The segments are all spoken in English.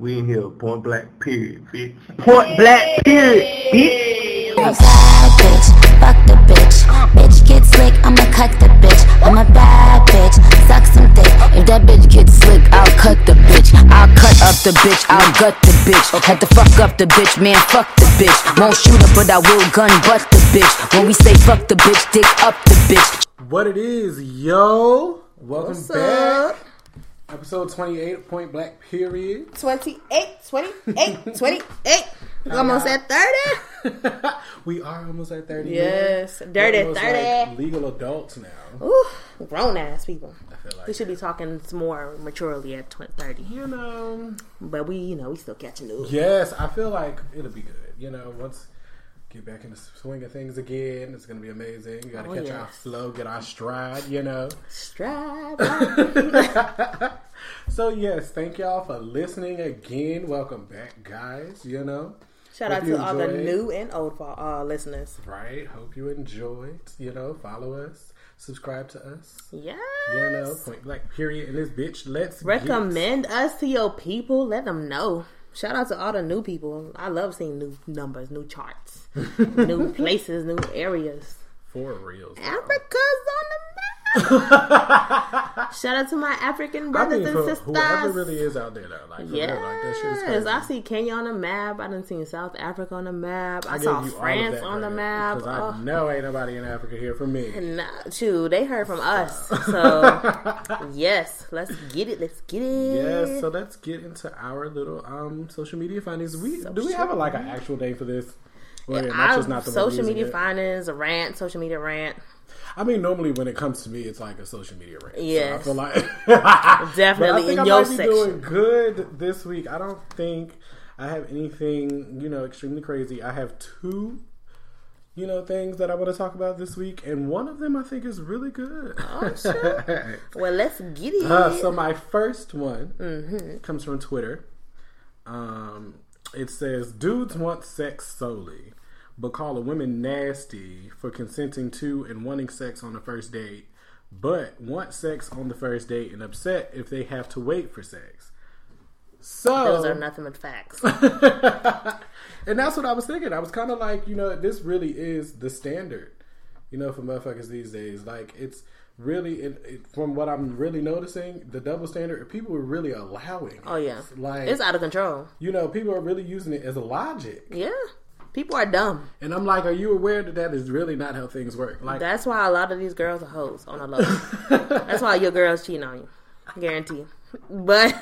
We in here, point blank, period, bitch. Point black period, bitch. I'm a bad bitch, fuck the bitch. Bitch get slick, I'ma cut the bitch. I'm a bad bitch, suck some dick. If that bitch gets slick, I'll cut the bitch. I'll cut up the bitch, I'll gut the bitch. Had to fuck up the bitch, man, fuck the bitch. Won't shoot her, but I will gun butt the bitch. When we say fuck the bitch, dick up the bitch. What it is, yo? Welcome What's back. up? Episode 28, Point Blank Period. 28, 28, 28. Almost at 30. we are almost at 30. Yes, dirty We're almost 30. Like legal adults now. Ooh, grown ass people. I feel like We should be talking more maturely at 20, 30. You know. But we, you know, we still catching up. Yes, I feel like it'll be good. You know, once get back in the swing of things again, it's gonna be amazing. You gotta Oh, catch our yes. flow, get our stride, you know. Stride. So yes, thank y'all for listening again. Welcome back, guys. You know. Shout Hope out to all the new and old uh, listeners. Right. Hope you enjoyed. You know, follow us, subscribe to us. Yes. You know, point blank period in this bitch. Let's get- Recommend us to your people. Let them know. Shout out to all the new people. I love seeing new numbers, new charts, new places, new areas. for reals. Africa's on the map. Shout out to my African I brothers mean, and sisters. whoever really is out there, though, like, yes, like that is crazy. I see Kenya on the map. I didn't see South Africa on the map. I, gave saw you all of France on the map. 'cause I Oh, know ain't nobody in Africa here for me. nah, shoot, they heard from us. So yes, let's get it. Let's get it. Yes, so let's get into our little um social media findings. We do we have a, like an actual day for this? Am I I, just not the social media findings, a rant, social media rant. I mean, normally when it comes to me, it's like a social media rant. Yeah, so I feel like Definitely I think in I your might be doing good this week. I don't think I have anything you know extremely crazy. I have two. You know things that I want to talk about this week, and one of them I think is really good. Oh, sure. Well, let's get it. Uh, so my first one Mm-hmm. comes from Twitter. Um, it says dudes want sex solely, but call a woman nasty for consenting to and wanting sex on the first date, but want sex on the first date and upset if they have to wait for sex. So Those are nothing but facts. and that's what I was thinking. I was kind of like, you know, this really is the standard, you know, for motherfuckers these days. Like, it's really, it, it, from what I'm really noticing, the double standard, people are really allowing. Oh yeah. Like, it's out of control. you know, people are really using it as a logic. Yeah, people are dumb. And I'm like, are you aware that that is really not how things work? Like, That's why a lot of these girls are hoes on the low. That's why your girls cheating on you. I guarantee. But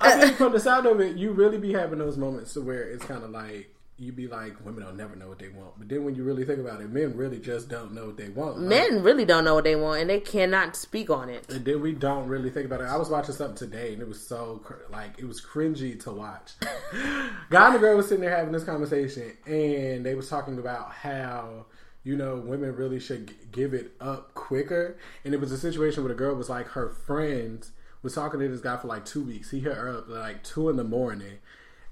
I think from the sound of it, you really be having those moments to where it's kind of like, you be like, women don't never know what they want. But then when you really think about it, men really just don't know what they want. Men really don't know what they want, and they cannot speak on it. And then we don't really think about it. I was watching something today, and it was so cr- like it was cringy to watch. Guy and the girl was sitting there having this conversation, and they was talking about how you know women really should g- give it up quicker. And it was a situation where the girl was like, her friend was talking to this guy for like two weeks. He hit her up like two in the morning.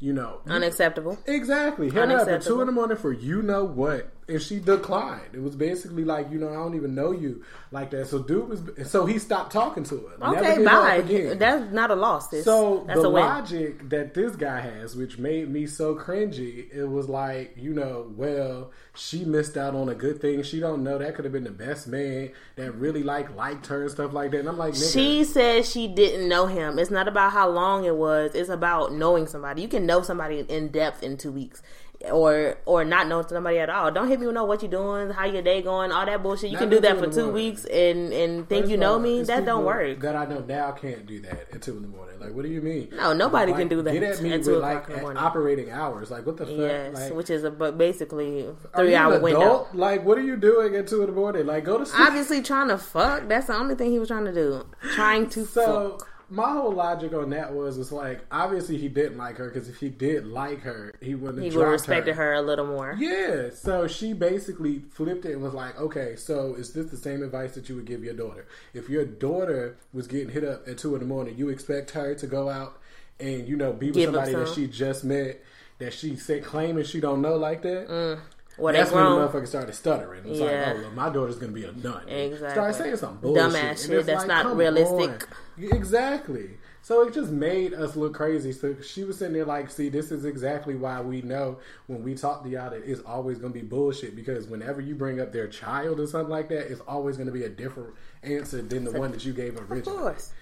You know, Unacceptable. Exactly. Up at two in the morning for you know what, and she declined. It was basically like, you know, I don't even know you like that. So dude was, so he stopped talking to her. Okay, bye. again. That's not a loss. So that's the a win. logic that this guy has, which made me so cringy, it was like, you know, well, she missed out on a good thing. She don't know that could have been the best man that really like liked her and stuff like that. And I'm like, nigga, She said she didn't know him. It's not about how long it was. It's about knowing somebody. You can know somebody in depth in two weeks, or or not know somebody at all. Don't hit me with know what you're doing, how your day going, all that bullshit. You Not can do that for two weeks and and think First you know all, me. That don't work. That I know now can't do that at two in the morning. Like, what do you mean? No, nobody Like, can do that Get at me at with two like in the morning. operating hours. Like, what the fuck? Yes, like, which is a but basically three hour window. Like, what are you doing at two in the morning? Like, go to sleep. Obviously, trying to fuck. That's the only thing he was trying to do. Trying to So fuck. My whole logic on that was, was like, obviously he didn't like her because if he did like her, he wouldn't. He would have respected her a little more. Yeah, so she basically flipped it and was like, okay, so is this the same advice that you would give your daughter? If your daughter was getting hit up at two in the morning, you expect her to go out and, you know, be with Give somebody that she just met that she said claiming she don't know like that? Mm. Well, they That's when the motherfucker started stuttering. It's Yeah. like, oh, well, my daughter's gonna be a nun. Exactly. Started saying some bullshit. Dumbass shit that's like, not realistic. on. Exactly. So it just made us look crazy. So she was sitting there like, see, this is exactly why we know when we talk to y'all that it's always going to be bullshit because whenever you bring up their child or something like that, it's always going to be a different answer than the one that you gave Of originally. course.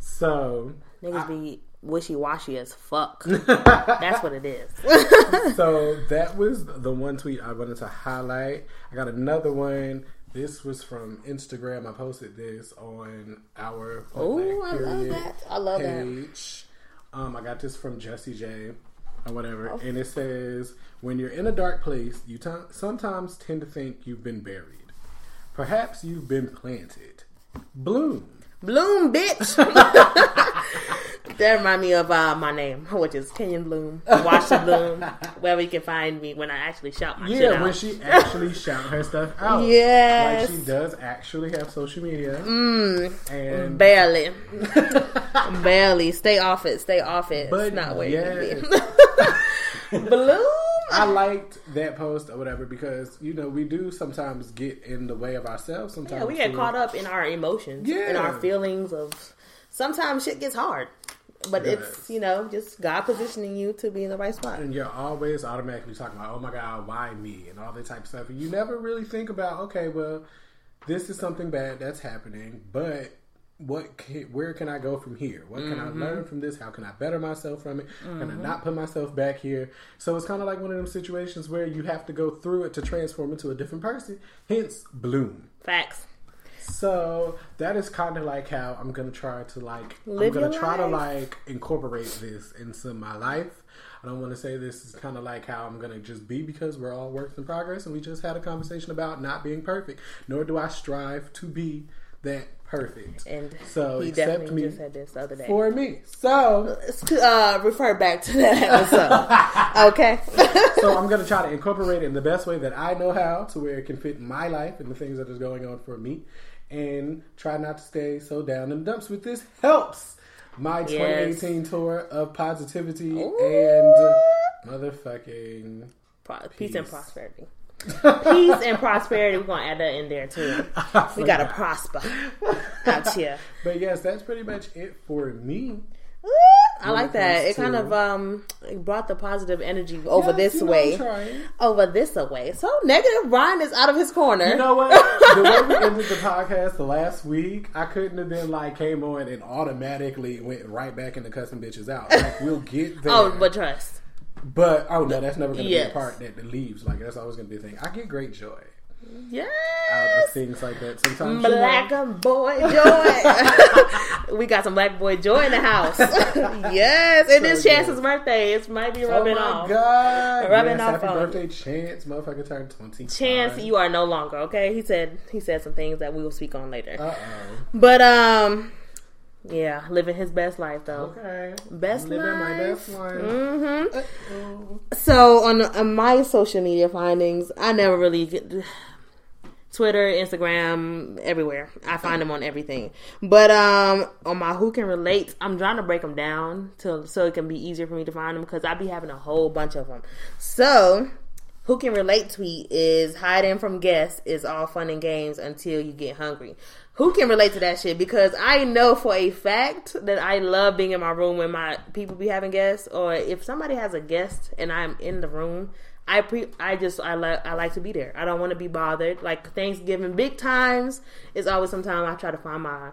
So, Niggas be wishy washy as fuck. That's what it is. so that was the one tweet I wanted to highlight. I got another one. This was from Instagram. I posted this on our Oh, I love that. I love that. page. Um, I got this from Jessie J or whatever, Oh. and it says, "When you're in a dark place, you t- sometimes tend to think you've been buried. Perhaps you've been planted. Bloom." Bloom, bitch. that remind me of uh, my name, which is Kenyon Bloom. The Bloom. Wherever you can find me when I actually shout my shit Yeah, when she actually shout her stuff out. Yes. Like she does actually have social media. Mm. And Barely. Barely. Stay off it. Stay off it. But it's not where you yes. can be. Bloom. I liked that post or whatever because, you know, we do sometimes get in the way of ourselves sometimes. Yeah, we get too. caught up in our emotions, yeah. in our feelings of. Sometimes shit gets hard, but Yes. it's you know just God positioning you to be in the right spot. And you're always automatically talking about, oh my God, why me? And all that type of stuff. And you never really think about, okay, well, this is something bad that's happening, but what can, where can I go from here? What can Mm-hmm. I learn from this? How can I better myself from it? Can I not put myself back here? So it's kind of like one of them situations where you have to go through it to transform into a different person. Hence, bloom. Facts. So that is kind of like how I'm gonna try to like Live I'm gonna try to like incorporate this into my life. I don't want to say this is kind of like how I'm gonna just be because we're all works in progress and we just had a conversation about not being perfect. Nor do I strive to be that perfect. And So he accept definitely me just said this the other day. for me. So uh, refer back to that episode. okay. so I'm gonna try to incorporate it in the best way that I know how to where it can fit my life and the things that is going on for me, and try not to stay so down in the dumps. With this helps my Yes. 2018 tour of positivity Ooh. and motherfucking. Pro- peace and prosperity. Peace and prosperity. We're gonna add that in there too. We gotta prosper out here. But yes, that's pretty much it for me. I like that. It kind of um it brought the positive energy over Yes, this you know, way. Over this away. So negative Ryan is out of his corner. You know what? the way we ended the podcast the last week, I couldn't have been like came on and automatically went right back into cussing bitches out. Like we'll get there. oh, but trust. But oh no, that's never going to Yes. be a part that, that leaves. Like that's always going to be a thing. I get great joy Yes. out of things like that. Sometimes you Black know, boy joy. we got some black boy joy in the house. yes, it So is good. Chance's birthday. It might be rubbing off. Oh my off. god! Rubbing yes, off happy on birthday, Chance! Motherfucker turned twenty. Chance, you are no longer okay. He said he said some things that we will speak on later. Uh oh. But um, yeah, living his best life though. Okay. Best Living my life. best life. hmm Uh-oh. So on, on my social media findings, I never really get Twitter, Instagram, everywhere. I find them on everything. But um, on my who can relate, I'm trying to break them down to so it can be easier for me to find them because I be having a whole bunch of them. So who can relate tweet is hiding from guests is all fun and games until you get hungry. Who can relate to that shit? Because I know for a fact that I love being in my room when my people be having guests, or if somebody has a guest and I'm in the room, I pre I just I like I like to be there. I don't want to be bothered. Like Thanksgiving, big times is always sometime I try to find my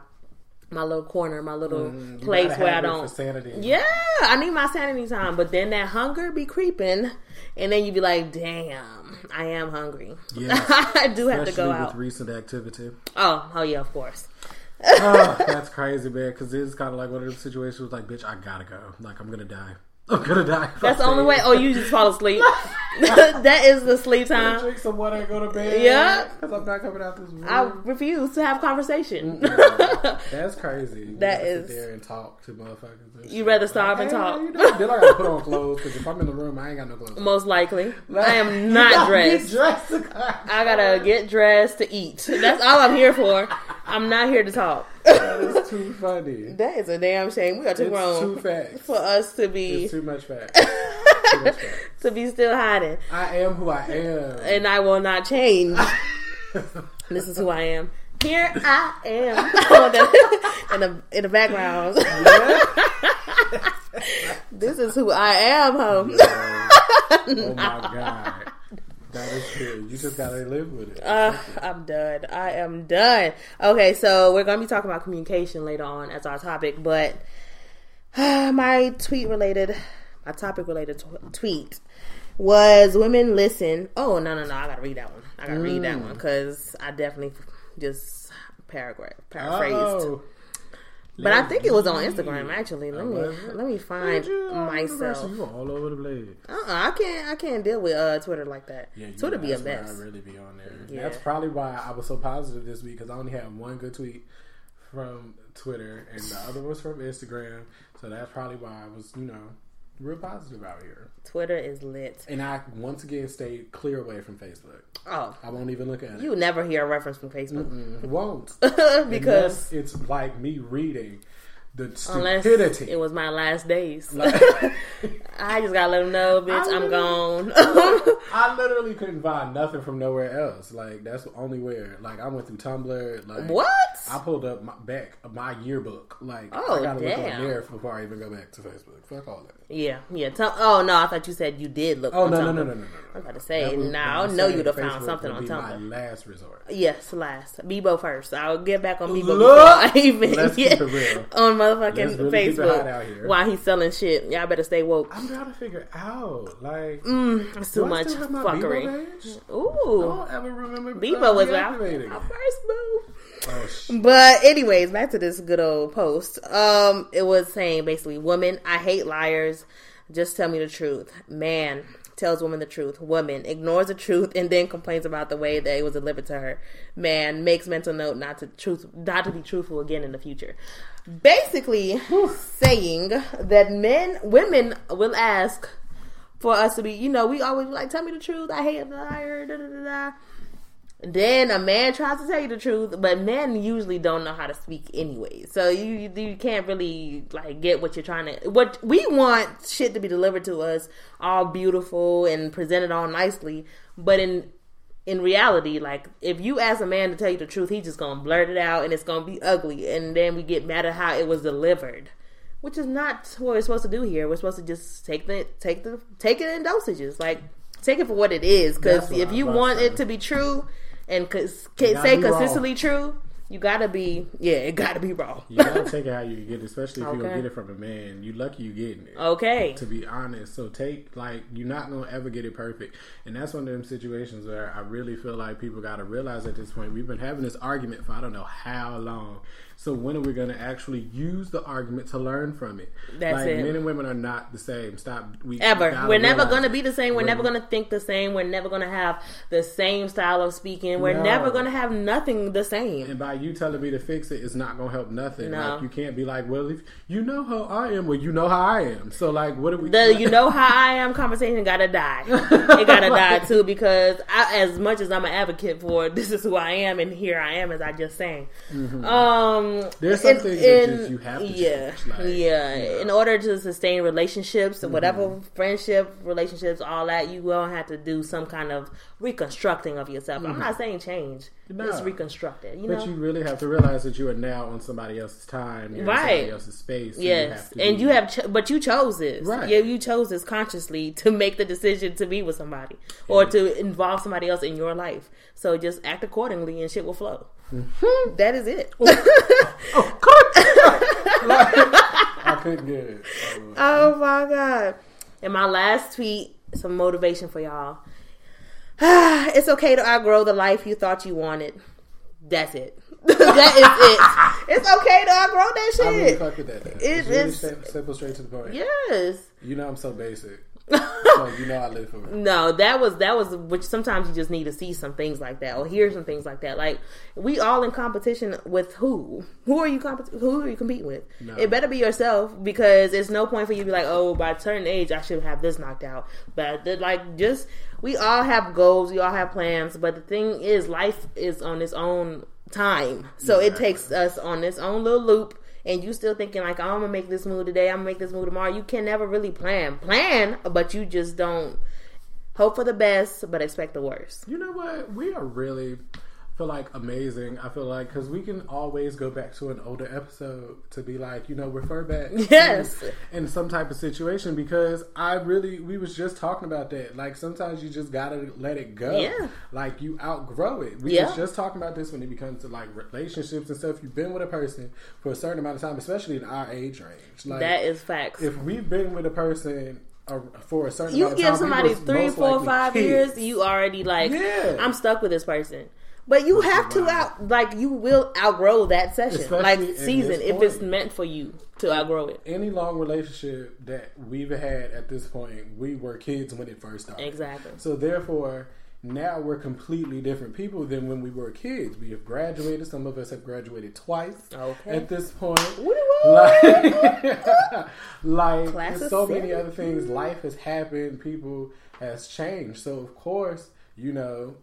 my little corner, my little Mm, place where I don't sanity. yeah, I need my sanity time. But then that hunger be creeping, and then you be like, "Damn, I am hungry. Yeah, I do have to go with out." recent activity. Oh, oh yeah, of course. oh, that's crazy, man. Because it's kind of like one of those situations. Like, bitch, I gotta go. Like, I'm gonna die. I'm gonna die. That's the only way. Oh, you just fall asleep. that is the sleep time. drink some water and go to bed. Yeah. because I'm not coming out this room. I refuse to have conversation. That's crazy. You That is- sit there and talk to motherfuckers. and You rather starve and Hey, talk. you doing? Then I gotta put on clothes because if I'm in the room, I ain't got no clothes. Most likely, Like, I am not dressed. Dressed. I gotta get dressed to eat. That's all I'm here for. I'm not here to talk. That is too funny. That is a damn shame. We are too It's grown too fast. for us to be It's too much fat. too much fat. to be still hiding. I am who I am. and I will not change. this is who I am. Here I am in the in the background. this is who I am, home. oh my god. That is true. You just gotta live with it. Uh, I'm done. I am done. Okay, so we're gonna be talking about communication later on as our topic, but my tweet related, my topic related tw- tweet was women listen. Oh no no no! I gotta read that one. I gotta read that one because I definitely just paragraph paraphrased. Oh. But I think it was on Instagram actually. Let me let me find You all over the place. myself. You all over the place. Uh-uh, I can't I can't deal with uh, Twitter like that. Yeah, Twitter know, be a mess. I really be on there. Yeah. That's probably why I was so positive this week because I only had one good tweet from Twitter and the other was from Instagram. So that's probably why I was, you know, real positive out here. Twitter is lit. And I once again stayed clear away from Facebook. Oh, I won't even look at it. you never hear a reference from Facebook Mm, won't because Unless it's like me reading the unless stupidity. it was my last days. Like- I just gotta let them know, bitch, I'm gone. I literally couldn't find nothing from nowhere else. Like that's the only where. Like I went through Tumblr. Like what? I pulled up my back my yearbook. Like Oh, I gotta look damn. on there before I even go back to Facebook. Fuck all that. Yeah, yeah. Tum- oh no, I thought you said you did look. Oh on no, Tumblr. no no no no no. I was about to say, was- now I'm know you'd have found something on Tumblr. My last resort. Yes, last Bebo first. I'll get back on Bebo Look! before I even Let's get keep it real. on motherfucking really out Facebook while he's selling shit. Y'all better stay woke. I'm trying to figure out. Like, mm, It's too I much still have my fuckery. Page? I Ooh, don't ever remember. Bebo was our, deactivating our first move. Oh. But anyways, back to this good old post. Um, it was saying basically, woman, I hate liars. Just tell me the truth. Man tells woman the truth. Woman ignores the truth and then complains about the way that it was delivered to her. Man makes mental note not to truth not to be truthful again in the future. Basically saying that men women will ask for us to be, you know, we always like, tell me the truth. I hate a liar. Da, da, da. Then a man tries to tell you the truth, but men usually don't know how to speak anyway. So you you can't really like get what you're trying to. What we want shit to be delivered to us all beautiful and presented all nicely, but in in reality, like if you ask a man to tell you the truth, he's just gonna blurt it out and it's gonna be ugly, and then we get mad at how it was delivered, which is not what we're supposed to do here. We're supposed to just take the take the take it in dosages, like take it for what it is. Because if you want it to be true and gotta say be raw. consistently true, you gotta be yeah, it gotta be raw. You gotta take it how you get it, especially if you Okay. don't get it from a man. You lucky you getting it. Okay, To be honest, so take like you're not gonna ever get it perfect, and that's one of them situations where I really feel like people gotta realize at this point we've been having this argument for I don't know how long. So when are we gonna actually use the argument to learn from it? That's like it. men and women are not the same. Stop. We ever. We're never gonna be the same. We're We're- never gonna think the same. We're never gonna have the same style of speaking. We're No. never gonna have nothing the same. And by you telling me to fix it, it's not gonna help nothing. No. Like you can't be like, well, if you know how I am, well, you know how I am. So like, what are we? The you know how I am conversation gotta die. It gotta die too because I, as much as I'm an advocate for this is who I am and here I am as I just saying. Mm-hmm. Um, Um, There's some in- things that in- just you have to yeah, change, like, yeah. you know. In order to sustain relationships, Mm-hmm. whatever friendship, relationships, all that, you will have to do some kind of reconstructing of yourself. I'm not saying change, Mm-hmm. No. just reconstruct it. You But know, you really have to realize that you are now on somebody else's time, Right. somebody else's space. and you have to and you have, cho- but you chose this. Right. Yeah, you chose this consciously to make the decision to be with somebody or to involve somebody else in your life. So just act accordingly, and shit will flow. Mm-hmm. That is it. I couldn't get it. Oh, oh my god! And my last tweet, some motivation for y'all. it's okay to outgrow the life you thought you wanted. That's it. that is it. It's okay to outgrow that shit. I really fuck with that. It it's really is- simple, straight to the point. Yes. You know I'm so basic, so you know I live for it. No, that was that was which sometimes you just need to see some things like that or hear some things like that. Like we all in competition with who? Who are you compet- who are you competing with? No. It better be yourself because it's no point for you to be like, "Oh, by a certain age I should have this knocked out." But like just we all have goals, we all have plans, but the thing is life is on its own time. So it takes us on its own little loop and you still thinking like, oh, I'm gonna make this move today, I'm gonna make this move tomorrow. You can never really plan. Plan, but you just don't hope for the best, but expect the worst. You know what? We are really, feel like amazing. I feel like because we can always go back to an older episode to be like, you know, refer back. Yes. in some type of situation because I really we was just talking about that. Like sometimes you just gotta let it go. Yeah. Like you outgrow it. We Yeah. was just talking about this when it becomes to like relationships and stuff. You've been with a person for a certain amount of time, especially in our age range. Like that is facts. if we've been with a person for a certain you amount of give time, somebody three, four, five kids. years, you already like, Yeah. I'm stuck with this person. But you have to out, like, you will outgrow that session, Especially like season, if it's meant for you to outgrow it. Any long relationship that we've had at this point, we were kids when it first started. Exactly. So therefore, now we're completely different people than when we were kids. We have graduated. Some of us have graduated twice. Okay. At this point, like, like Class there's of so many other things. Life has happened. People has changed. So of course, you know,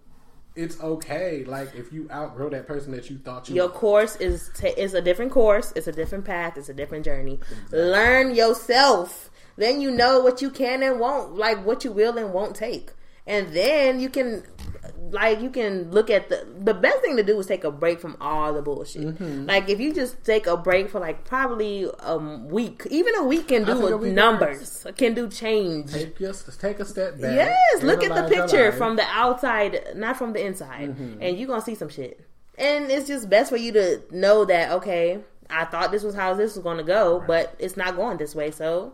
it's okay. Like if you outgrow that person that you thought you Your course is ta is a different course. It's a different path. It's a different journey. Learn yourself. Then you know what you can and won't, like what you will and won't take, and then you can, like, you can look at the. The best thing to do is take a break from all the bullshit. Mm-hmm. Like if you just take a break for like probably a week, even a week can do week numbers, can do change. take just take a step back. Yes, look at the picture from the outside, not from the inside, Mm-hmm. and you're gonna see some shit. And it's just best for you to know that okay, I thought this was how this was gonna go, but it's not going this way. So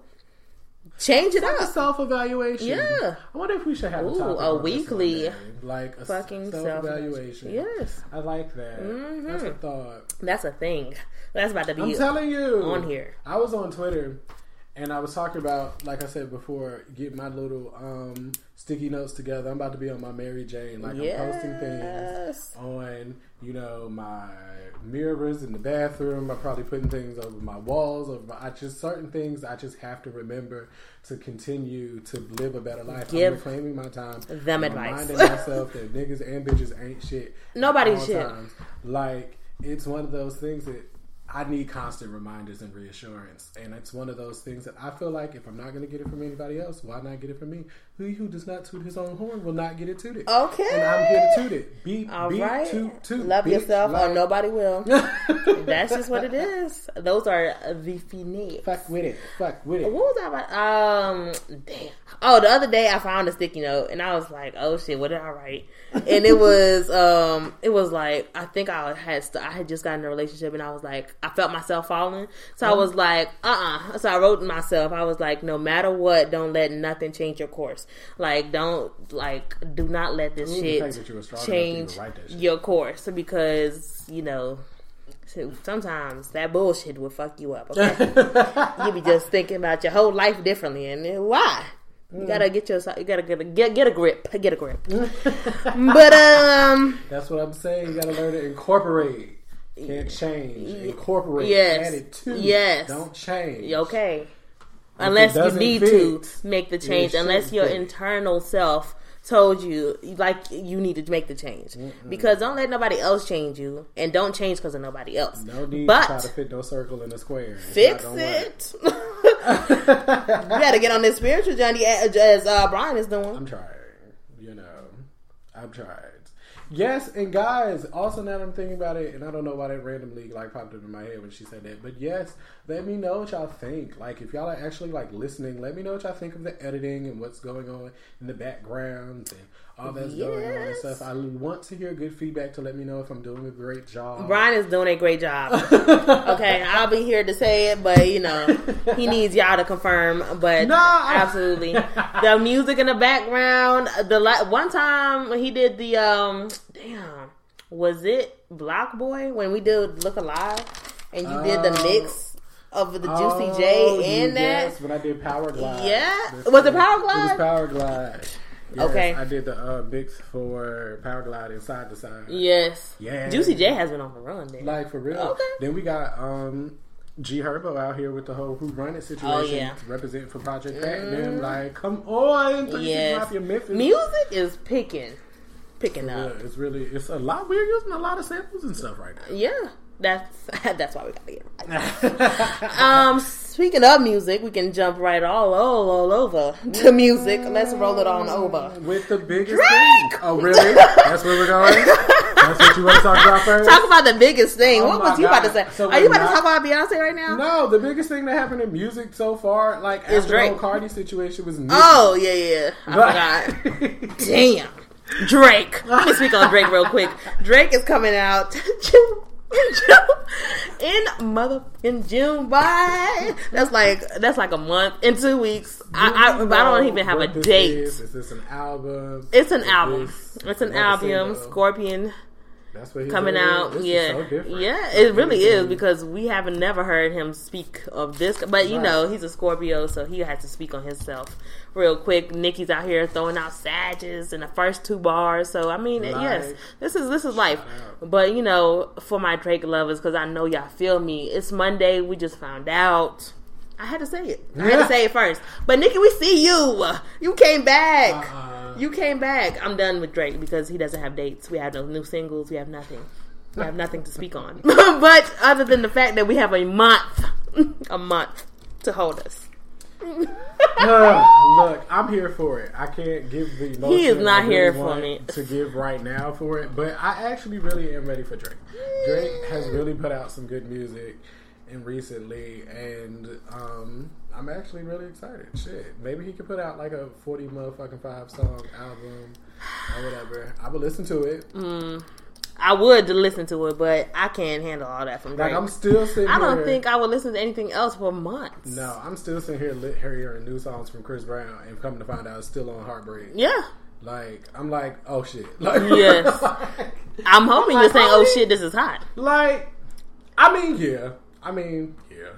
change it Like up. self evaluation. Yeah. I wonder if we should have a, Ooh, topic a weekly like a Fucking self evaluation. Yes, I like that. That's a thought. that's a thing. That's about to be I'm telling you. on here. I was on Twitter and I was talking about, like I said before, get my little um, sticky notes together. I'm about to be on my Mary Jane. Like I'm posting things yes. on, you know, my mirrors in the bathroom. I'm probably putting things over my walls. Over my, I just certain things I just have to remember to continue to live a better life. Give I'm reclaiming my time. them I'm advice. Reminding myself that niggas and bitches ain't shit. Nobody's shit. times. Like it's one of those things that. I need constant reminders and reassurance, and it's one of those things that I feel like if I'm not going to get it from anybody else, why not get it from me? He who does not toot his own horn will not get it tooted. Okay. and I'm here to toot it. Beep, All beep, right. toot, toot. Love yourself, Like, or nobody will. That's just what it is. Those are the finesse. Fuck with it. Fuck with it. What was I about? Um, damn. Oh, the other day I found a sticky note and I was like, "Oh shit, what did I write?" And it was, um, it was like I think I had st- I had just gotten in a relationship and I was like, I felt myself falling, so I was like, uh, uh So I wrote to myself, I was like, no matter what, don't let nothing change your course. Like, don't like, do not let this Ooh, the fact that shit you were strong enough to even change shit. your course because you know. Sometimes that bullshit will fuck you up. Okay, you be just thinking about your whole life differently, and then why? You gotta get your you gotta get a, get get a grip, get a grip. but um, That's what I'm saying. You got to learn to incorporate. Can't change. Incorporate. Yes. Add it to. Yes. Don't change. okay, unless you need fit, to make the change, unless your fit. internal self told you like you need to make the change, because don't let nobody else change you, and don't change because of nobody else. No need but to try to fit no circle in a square. It's fix not gonna work. it. you gotta get on this spiritual journey as, as uh, Brian is doing. I'm trying. You know, I've tried. Yes, and guys, also now I'm thinking about it, and I don't know why that randomly like popped up in my head when she said that, but yes, let me know what y'all think. Like, if y'all are actually like listening, let me know what y'all think of the editing and what's going on in the background and all that's going on and stuff. I want to hear good feedback to let me know if I'm doing a great job. Brian is doing a great job. okay, I'll be here to say it, but you know, he needs y'all to confirm. But No, absolutely, the music in the background. The la- one time when he did the um, damn, was it BlocBoy when we did Look Alive and you did the Oh. mix of the Oh, Juicy J in yes, that? when I did Power Glide. Yeah. Was it Power It Glide? was Power Glide. Yes, Okay. I did the uh, mix for Power Glide and side to side. Yes. Yeah. Juicy J has been on the run there. Like for real. Okay. Then we got um G Herbo out here with the whole Who Run It situation Oh, yeah. Mm-hmm. to represent for Project Platinum. Like, come on, 365 yes. Music is picking, picking Yeah, up. it's really it's a lot. We're using a lot of samples and stuff right now. Yeah, that's that's why we gotta get it right. um, speaking of music, we can jump right all all, all over to music. Let's roll it on over. With the biggest Drake! thing. Oh, really? That's where we're going? That's what you want to talk about first. Talk about the biggest thing. Oh what was you about to say? So Are you about to talk about Beyonce right now? No, the biggest thing that happened in music so far, like Is after Drake. the whole Cardi situation, was Nicki. Oh yeah, yeah. I forgot. Damn. Drake. Let me speak on Drake real quick. Drake is coming out in June. In motherfucking June, bye. That's like that's like a month in two weeks. I, I, I don't even have a date. Is? is this an album? It's an Is album. It's an album. single? Scorpion That's what he's coming doing? out. Yeah, so yeah, it really is because we haven't never heard him speak of this. But you Right. know, he's a Scorpio, so he has to speak on himself real quick. Nicki's out here throwing out sages in the first two bars. So I mean, Life. yes, this is this is life. But you know, for my Drake lovers, because I know y'all feel me. It's Monday. We just found out. I had to say it. I had to say it first. But Nicki, we see you. You came back. Uh-uh. You came back. I'm done with Drake because he doesn't have dates. We have no new singles. We have nothing. We have nothing to speak on. but other than the fact that we have a month, a month to hold us. Look, I'm here for it. I can't give the emotion He is not really here for me. to give right now for it, but I actually really am ready for Drake. Drake has really put out some good music and recently, and um, I'm actually really excited. Shit, maybe he could put out like a 40 motherfucking five song album or whatever. I would listen to it. I would listen to it, but I can't handle all that from Drake. Like I'm still sitting. I don't here- think I would listen to anything else for months. No, I'm still sitting here lit, hearing new songs from Chris Brown, and coming to find out it's still on Heartbreak. Yeah. Like I'm like, oh shit. Like, Yes. I'm hoping like, you're saying, oh, "Oh shit, this is hot." like, I mean, yeah. I mean, yeah.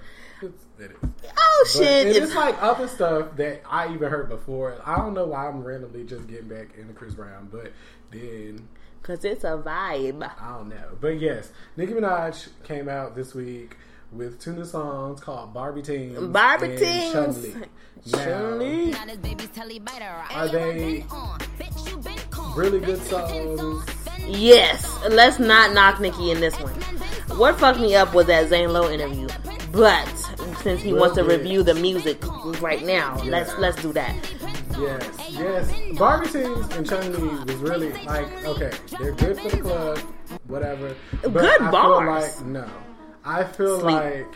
It's, it is. Oh But shit, it it's like other stuff that I even heard before. I don't know why I'm randomly just getting back into Chris Brown, but then because it's a vibe. I don't know. But yes, Nicki Minaj came out this week with two new songs called Barbie Tingz. Barbie and Teens. Chun-Li. Now, Chun-Li. Now this baby's. Are they really good songs? Yes, let's not knock Nicki in this one. What fucked me up was that Zane Lowe interview, but since he Well, wants to yeah. review the music right now, let's let's do that. Yes, yes. Barbie Tingz and Chun Li was really like okay, they're good for the club, whatever. But Good I bars. Feel like no, I feel Sleep. like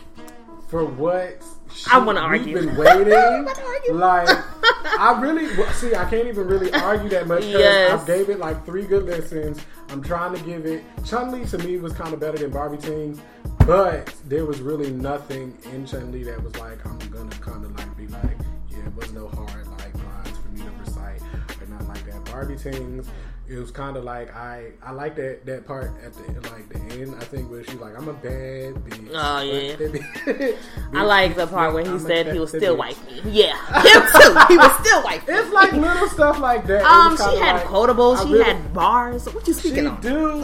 for what I wanna argue. we've been waiting. like I really see. I can't even really argue that much because Yes. I gave it like three good listens. I'm trying to give it. Chun Li to me was kind of better than Barbie Tingz, but there was really nothing in Chun Li that was like I'm gonna kind of like be like, yeah, it was no hard like lines for me to recite or not like that. Barbie Tingz. It was kind of like I I like that that part at the like the end. I think where she's like I'm a bad bitch. Oh, yeah. Bitch, I like the part where he I'm said he was still bitch. wife me. Yeah, him too. He was still wife me. It's like little stuff like that. Um, she had like- quotables. She really- had bars. What you She speaking on? do.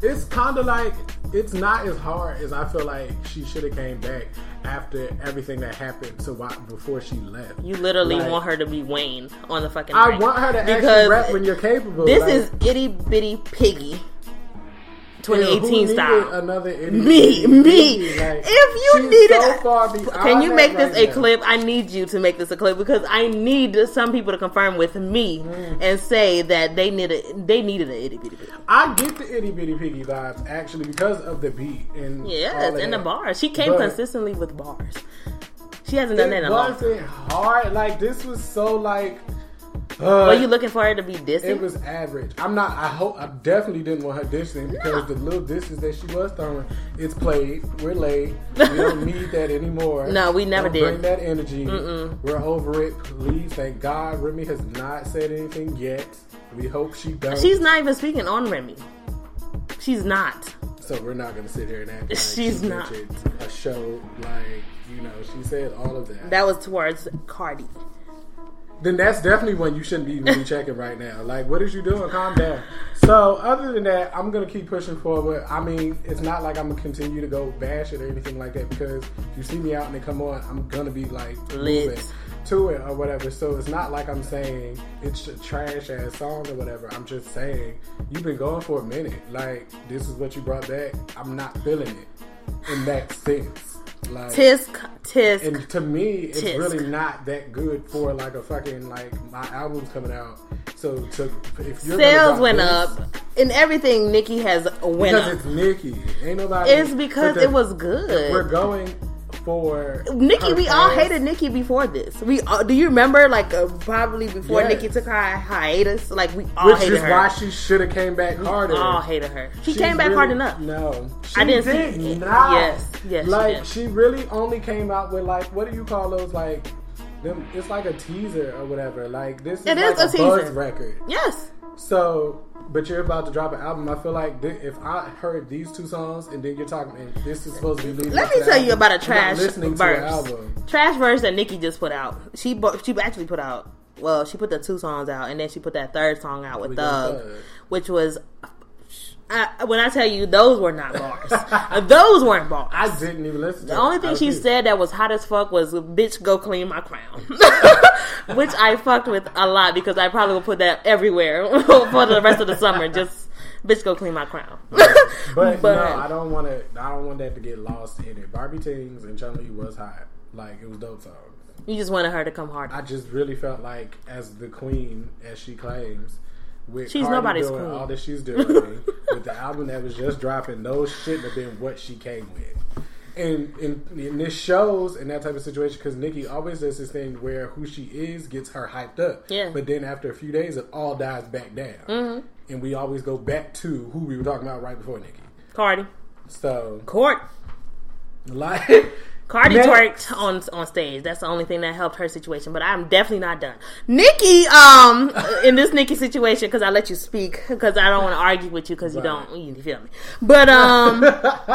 it's kind of like it's not as hard as I feel like she should have came back after everything that happened. So why, before she left, You literally Like, want her to be Wayne on the fucking. I want her to actually Because rap when you're capable. This like, is itty bitty piggy, 2018 needed style. Another idiot? Me, me. Like, If you needed, so far can you make this right a now. clip? I need you to make this a clip because I need some people to confirm with me Mm. and say that they needed they needed an itty bitty piggy. I get the itty bitty piggy vibes actually because of the beat and Yes, and the bars. She came But- consistently with bars. She hasn't done that in It a long time. wasn't hard. Like this was so like. Uh, Were you looking for her to be dissing? It was average. I'm not. I hope. I definitely didn't want her dissing because the little disses that she was throwing, it's played. We're late. We don't need that anymore. No, we never Don't did. Bring that energy. We're over it. Please, thank God. Remy has not said anything yet. We hope she does. She's not even speaking on Remy. She's not. So we're not gonna sit here and act like She's she not. a show like you know she said all of that. That was towards Cardi. Then that's definitely one you shouldn't be even be checking right now. Like, what is you doing? Calm down. So, other than that, I'm gonna keep pushing forward. I mean, it's not like I'm gonna continue to go bash it or anything like that because if you see me out and they come on, I'm gonna be like Lit. moving to it or whatever. So it's not like I'm saying it's a trash ass song or whatever. I'm just saying you've been going for a minute. Like, this is what you brought back. I'm not feeling it in that sense. Like, tisk tisk. and to me, it's Tisk. really not that good for like a fucking like my album's coming out. So to if you're Sales went this- up, and everything Nicki has went up. because up. it's Nicki. Ain't nobody. It's because it was good. We're going for Nicki, her we all hated Nicki before this. We all, do you remember like uh, probably before Yes. Nicki took her hiatus? Like we all Which hated is her. why she should have came back harder. all hated her. She came back really- hard enough. No, she I didn't did see not. Yes, yes, she Like did. she really only came out with like what do you call those like? Them, it's like a teaser or whatever. Like this is It like is a buzz teaser. record. Yes. So, but you're about to drop an album. I feel like thi- if I heard these two songs and then you're talking, and this is supposed to be leading. Let me tell you about a trash listening to the verse. album. Trash verse that Nicki just put out. She she actually put out. Well, she put the two songs out, and then she put that third song out with Thug, Thug. which was. I, when I tell you those were not bars, those weren't bars. I didn't even listen. to The only thing she said that was hot as fuck was "bitch, go clean my crown," which I fucked with a lot because I probably will put that everywhere for the rest of the summer. Just "bitch, go clean my crown." But, But- no, I don't want to. I don't want that to get lost in it. Barbie Tingz and Chun Li was hot. Like it was dope songs. you just wanted her to come hard. I just really felt like, as the queen, as she claims, with She's Cardi nobody's doing queen. all that she's doing with the album that was just dropping, those shouldn't have been what she came with. And, and, and this shows in that type of situation because Nicki always does this thing where who she is gets her hyped up. Yeah. But then after a few days, it all dies back down. Mm-hmm. And we always go back to who we were talking about right before Nicki. Cardi, So, court. like, Cardi Next. twerked on on stage. That's the only thing that helped her situation. But I'm definitely not done. Nicki, um, in this Nicki situation, because I let you speak, because I don't want to argue with you, because you don't, you feel me. But um,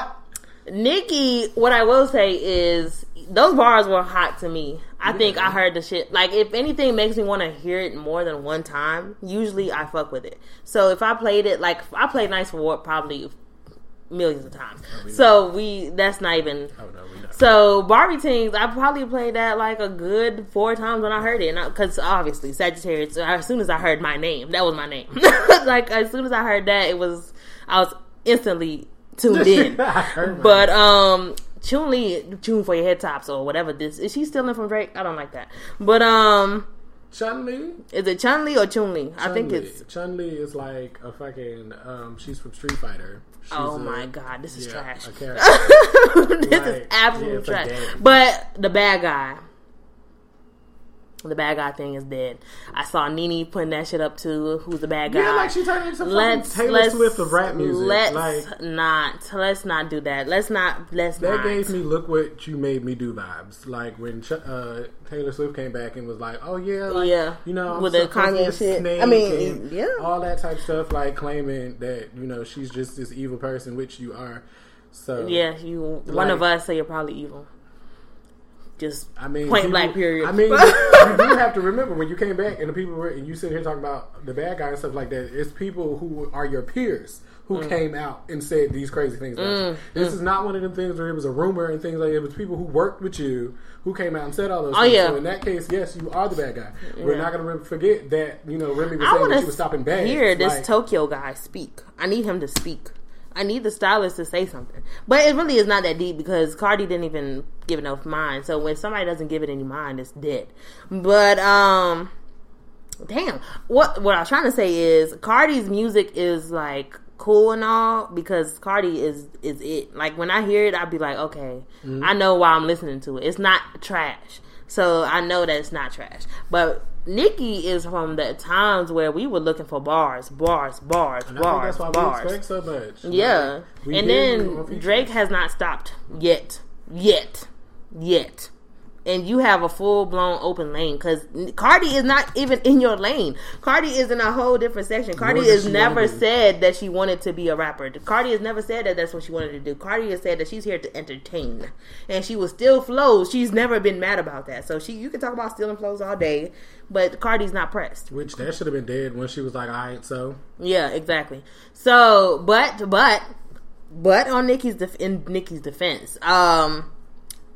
Nicki, what I will say is those bars were hot to me. I think I heard the shit. Like, if anything makes me want to hear it more than one time, usually I fuck with it. So if I played it, like I played Nice for What probably millions of times. So we that's not even oh no, so Barbie Tingz, I probably played that like a good four times when I heard it, because obviously Sagittarius. As soon as I heard my name, that was my name. like as soon as I heard that, it was I was instantly tuned in. But um, Chun Li, tune for your head tops or whatever. This is she stealing from Drake? I don't like that. But um, Chun Li. is it Chun Li or Chun Li? I think it's. Chun Li is like a fucking. Um, she's from Street Fighter. She's Oh a- my god, this is yeah, trash. this Like, is absolute yeah, trash. But the bad guy, the bad guy thing is dead. I saw Nene putting that shit up too. Who's the bad guy? Yeah, like she turned into let's Taylor let's Swift of rap music. Let's like not. Let's not do that. Let's not. Let's that not. gave me "Look What You Made Me Do" vibes. Like when uh, Taylor Swift came back and was like, "Oh yeah, like, Yeah. you know, I'm With the to Kanye shit. I mean, yeah. all that type of stuff." Like claiming that you know she's just this evil person, which you are. So yeah, you. one of us say you're probably evil. Just I mean, point people- blank. Period. I mean, you do have to remember when you came back and the people were, and you sit here talking about the bad guy and stuff like that. It's people who are your peers who Mm. came out and said these crazy things. About you. This is not one of them things where it was a rumor and things like that. It was people who worked with you who came out and said all those. Oh, things. yeah. So in that case, yes, you are the bad guy. We're not going to forget that. You know, Remy was I saying that she was stopping to bad. hear this Like, Tokyo guy speak. I need him to speak. I need the stylist to say something. But it really is not that deep because Cardi didn't even give enough mind. So when somebody doesn't give it any mind, it's dead. But um damn. What what I was trying to say is Cardi's music is like cool and all because Cardi is is it. Like when I hear it I'd be like, okay, I know why I'm listening to it. It's not trash. So I know that it's not trash. But Nicki is from the times where we were looking for bars, bars, bars, and bars, that's why bars. so much. Yeah. Like, and then. Drake has not stopped yet. Yet. Yet. And you have a full blown open lane because Cardi is not even in your lane. Cardi is in a whole different section. Cardi has never said that she wanted to be a rapper. Cardi has never said that that's what she wanted to do. Cardi has said that she's here to entertain, and she will still flow. She's never been mad about that. So she, you can talk about stealing flows all day, but Cardi's not pressed. Which that should have been dead when she was like, "All right, so." Yeah, exactly. So, but but but on Nicki's def- in Nicki's defense, um,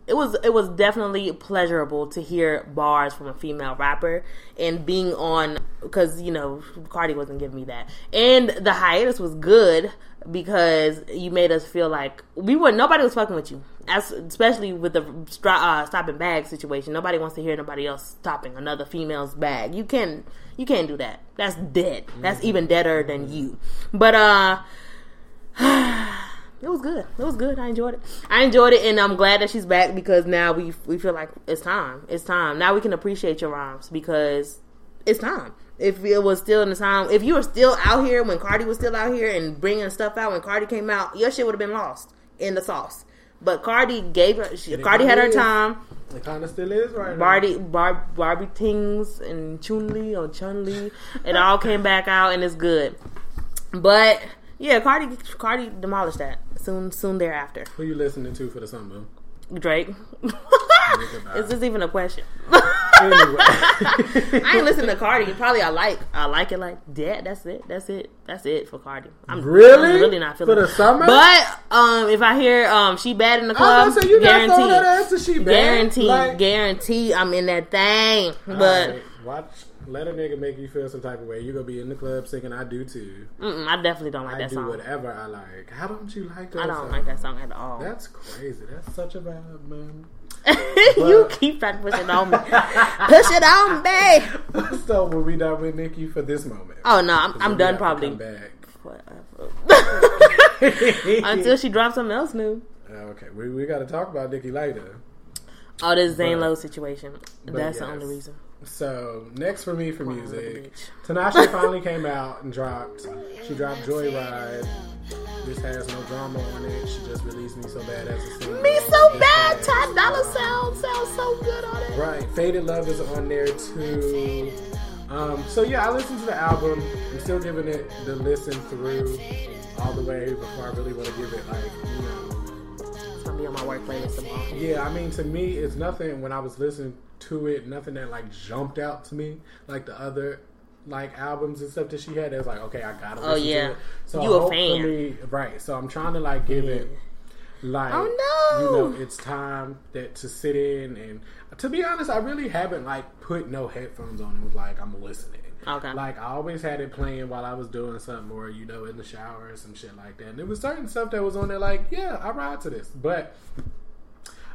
it was it was definitely pleasurable to hear bars from a female rapper and being on because you know Cardi wasn't giving me that, and the hiatus was good because you made us feel like we were nobody was fucking with you, as especially with the uh, stopping bag situation. Nobody wants to hear nobody else stopping another female's bag. You can you can't do that. That's dead. That's even deader than you. But uh. It was good. It was good. I enjoyed it. I enjoyed it, and I'm glad that she's back because now we we feel like it's time. It's time. Now we can appreciate your rhymes because it's time. If it was still in the time, if you were still out here when Cardi was still out here and bringing stuff out when Cardi came out, your shit would have been lost in the sauce. But Cardi gave her. She, Cardi had her is. time. It kind of still is right now. Barbie, Bar, Barbie Tingz and Chun Li or Chun Li, it all came back out and it's good. But yeah, Cardi, Cardi demolished that soon, soon thereafter. Who you listening to for the summer? Drake. Is this even a question? Anyway. I ain't listening to Cardi. Probably I like I like it like that. That's it. That's it. That's it for Cardi. I'm Really? I'm really not feeling For the it. summer? But um, if I hear um she bad in the club, gonna say you got throw that guarantee, ass she bad. guarantee, Like, guarantee, I'm in that thing. But alright, watch. Let a nigga make you feel some type of way. You gonna be in the club singing "I Do Too." mm-mm, I definitely don't like I that do song. whatever I like. How don't you like that? I don't song? like that song at all. That's crazy. That's such a vibe, man. you keep trying to push it on me. push it on me. so we'll be done with Nicki for this moment. Oh no, I'm, I'm done we probably. come back. Whatever. Until she drops something else new. Oh, okay, we, we got to talk about Nicki later. Oh, this Zane But- Lowe situation. That's the only reason. So next for me for music. Tinashe finally came out and dropped. She dropped Joyride. This has no drama on it. She just released me so bad as a single. Me so bad. Ty Dolla sound sounds so good on it. Right, Faded Love is on there too. Um, so yeah, I listened to the album. I'm still giving it the listen through all the way before I really want to give it like you know. It's be on my work playlist tomorrow. Yeah, I mean to me, it's nothing when I was listening to it. Nothing that like jumped out to me like the other like albums and stuff that she had. It was like okay, I gotta. Oh, listen Oh, yeah. to it. So You a hopefully, right? So I'm trying to like give it like Oh, no. you know it's time that to sit in and to be honest i really haven't like put no headphones on and was like i'm listening Okay. like i always had it playing while i was doing something or you know in the shower or some shit like that and there was certain stuff that was on there like yeah i ride to this but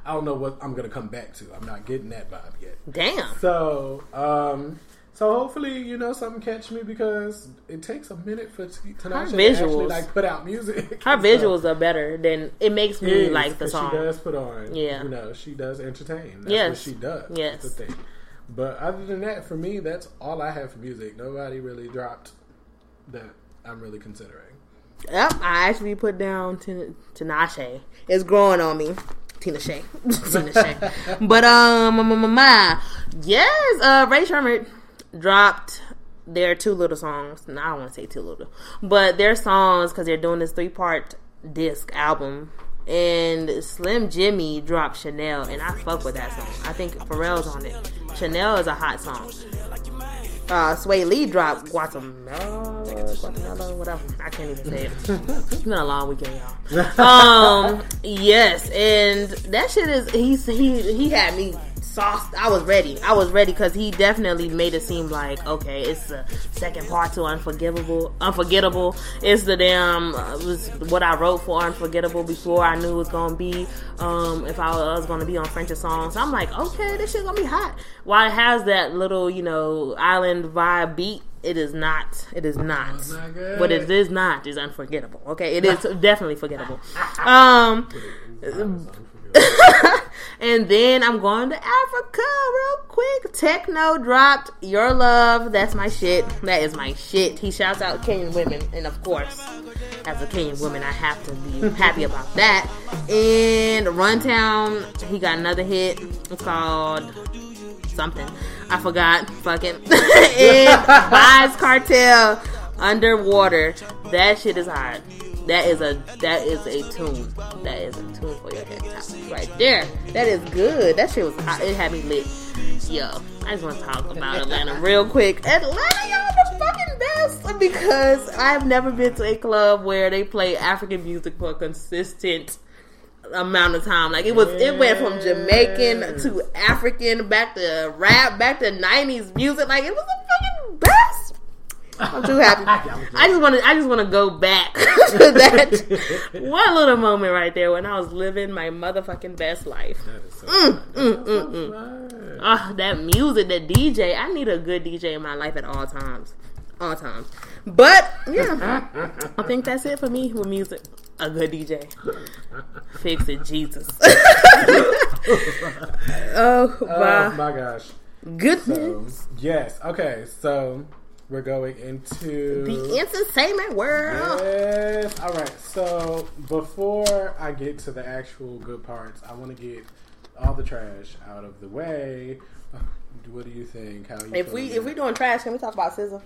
i don't know what i'm gonna come back to i'm not getting that vibe yet Damn. so um so hopefully, you know, something catch me because it takes a minute for T- Tinashe to actually like put out music. Her So- visuals are better than it makes me is, like the song. She does put on. Yeah. You know, she does entertain. That's Yes. what she does. Yes. That's the thing. But other than that, for me, that's all I have for music. Nobody really dropped that I'm really considering. Yep, I actually put down Tina- Tinashe. It's growing on me. Tina Shay. Tina Shay. But um my, ma, ma. yes, uh Rae Sremmurd dropped their two little songs. No, I don't want to say two little. But their songs cuz they're doing this three-part disc album. And Slim Jxmmi dropped Chanel, and I fuck with that song. I think Pharrell's on it. Chanel is a hot song. Uh, Swae Lee dropped Guatemala, Guatemala, whatever. I can't even say it. it's been a long weekend, y'all. Um, yes, and that shit is he's he he had me sauced. I was ready. I was ready because he definitely made it seem like okay, it's the second part to Unforgivable. Unforgettable. It's the damn uh, it was what I wrote for Unforgettable before I knew it was gonna be. Um, if I was gonna be on French's songs, I'm like, okay, this shit's gonna be hot. While it has that little, you know, island vibe beat, it is not. It is not. not. What it is not is unforgettable. Okay, it is definitely forgettable. Um, and then I'm going to Africa real quick. Tekno dropped Your Love. That's my shit. That is my shit. He shouts out Kenyan women, and of course, as a Kenyan woman, I have to be happy about that. And Runtown, he got another hit. It's called something. I forgot. Fuck it. and Vibes Cartel Underwater. That shit is hot. That is a that is a tune. That is a tune for your head top right there. That is good. That shit was hot. It had me lit. Yo, I just want to talk about Atlanta real quick. Atlanta, y'all the fucking best because I've never been to a club where they play African music for a consistent amount of time. Like it was, it went from Jamaican to African, back to rap, back to nineties music. Like it was the fucking best. I'm too happy. I just want to. I just want to go back to that one little moment right there when I was living my motherfucking best life. That so Mm, mm, mm, so mm. Ah, that music, that DJ. I need a good DJ in my life at all times. All times. But yeah, I think that's it for me with music. A good DJ. Fix it, Jesus. oh Oh my my gosh. goodness. So, yes. Okay. So we're going into the entertainment world. Yes. All right. So before I get to the actual good parts, I want to get all the trash out of the way. What do you think? How you? If we if we doing trash, can we talk about SZA?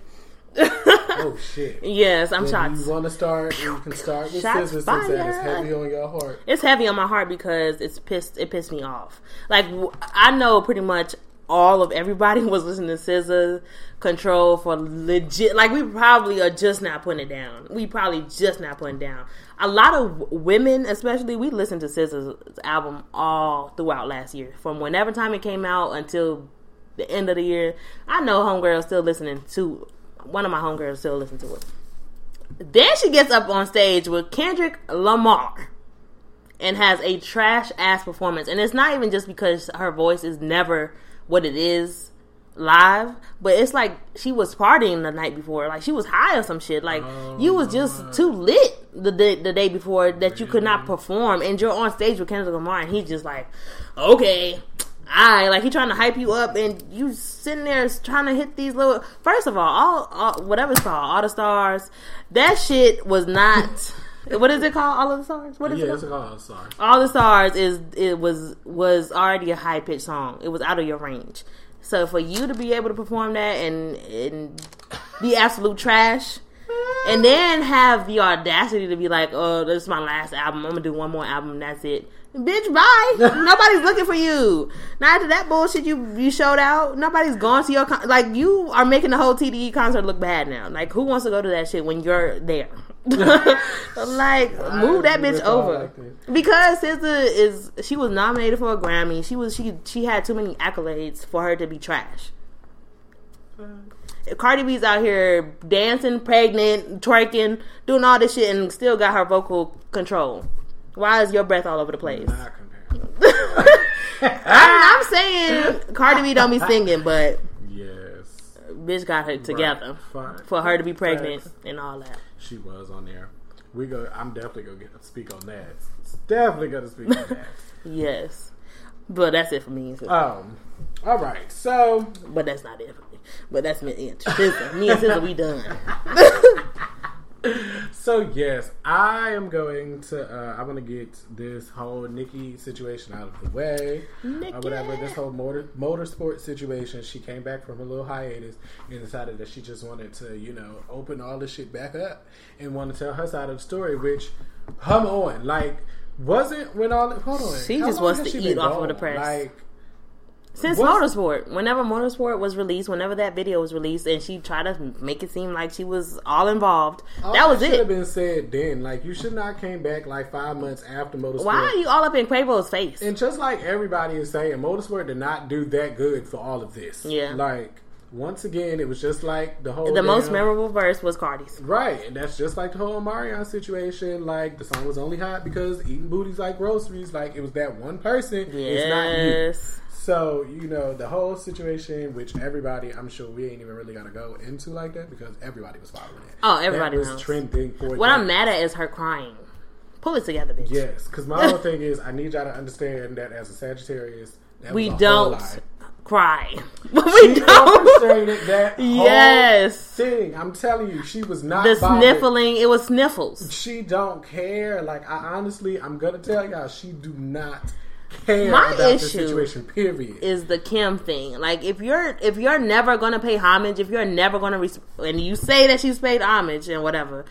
oh shit. yes, I'm shocked. you want to start, you can start with Shots scissors since that is heavy on your heart. it's heavy on my heart because it's pissed. It pissed me off. Like I know pretty much all of everybody was listening to SZA Control for legit. Like we probably are just not putting it down. We probably just not putting down. A lot of women, especially, we listened to SZA's album all throughout last year, from whenever time it came out until the end of the year. I know homegirls still listening to. One of my homegirls still listen to it. Then she gets up on stage with Kendrick Lamar and has a trash ass performance. And it's not even just because her voice is never what it is live, but it's like she was partying the night before. Like she was high or some shit. Like you was oh, just too lit the day, the day before that you could not perform. And you're on stage with Kendrick Lamar and he's just like, okay. I like he trying to hype you up, and you sitting there trying to hit these little. First of all, all, all whatever it's called, all the stars. That shit was not. what is it called? All of the stars. What is Yeah, it? Called? a call. Sorry. All the stars is it was was already a high pitched song. It was out of your range. So for you to be able to perform that and and be absolute trash, and then have the audacity to be like, "Oh, this is my last album. I'm gonna do one more album. That's it." Bitch, bye. Nobody's looking for you. Not after that bullshit you you showed out. Nobody's going to your con- like. You are making the whole TDE concert look bad now. Like, who wants to go to that shit when you're there? like, move that bitch over like because SZA is she was nominated for a Grammy. She was she she had too many accolades for her to be trash. Cardi B's out here dancing, pregnant, twerking, doing all this shit, and still got her vocal control. Why is your breath all over the place? Not. I'm, I'm saying Cardi B don't be singing, but yes. bitch got her together Fine. for her to be pregnant Facts. and all that. She was on there. We go. I'm definitely gonna get speak on that. Definitely gonna speak on that. Yes, but that's it for me. Um. All right. So But that's not it for me. But that's me and SZA. Me and SZA, we done. So yes, I am going to. Uh, I'm gonna get this whole Nicki situation out of the way, Nicki. or whatever. This whole motor motorsport situation. She came back from a little hiatus and decided that she just wanted to, you know, open all this shit back up and want to tell her side of the story. Which, come on, like. Wasn't when all hold on. She just wants to eat off of the press. Like Since What's- Motorsport, whenever Motorsport was released, whenever that video was released, and she tried to make it seem like she was all involved, all that was it. It should have been said then. Like you should not came back like five months after motorsport. Why are you all up in Quavo's face? And just like everybody is saying, Motorsport did not do that good for all of this. Yeah. Like, once again, it was just like the whole. the most memorable verse was Cardi's. Right. And that's just like the whole Marion situation. Like, the song was only hot because eating booties like groceries. Like, it was that one person. It's not you. So, you know, the whole situation, which everybody, I'm sure we ain't even really got to go into like that because everybody was following it. Oh, everybody that was knows. trending for What that. I'm mad at is her crying. Pull it together, bitch. Yes, because my whole thing is I need y'all to understand that as a Sagittarius, that we don't cry. we She don't. orchestrated that whole Yes. thing. I'm telling you, she was not The bothered. sniffling, it was sniffles. She don't care. Like I honestly, I'm gonna tell y'all, she do not care My about the issue situation. Period. is the Kim thing. Like if you're if you're never gonna pay homage, if you're never gonna res- and you say that she's paid homage and whatever,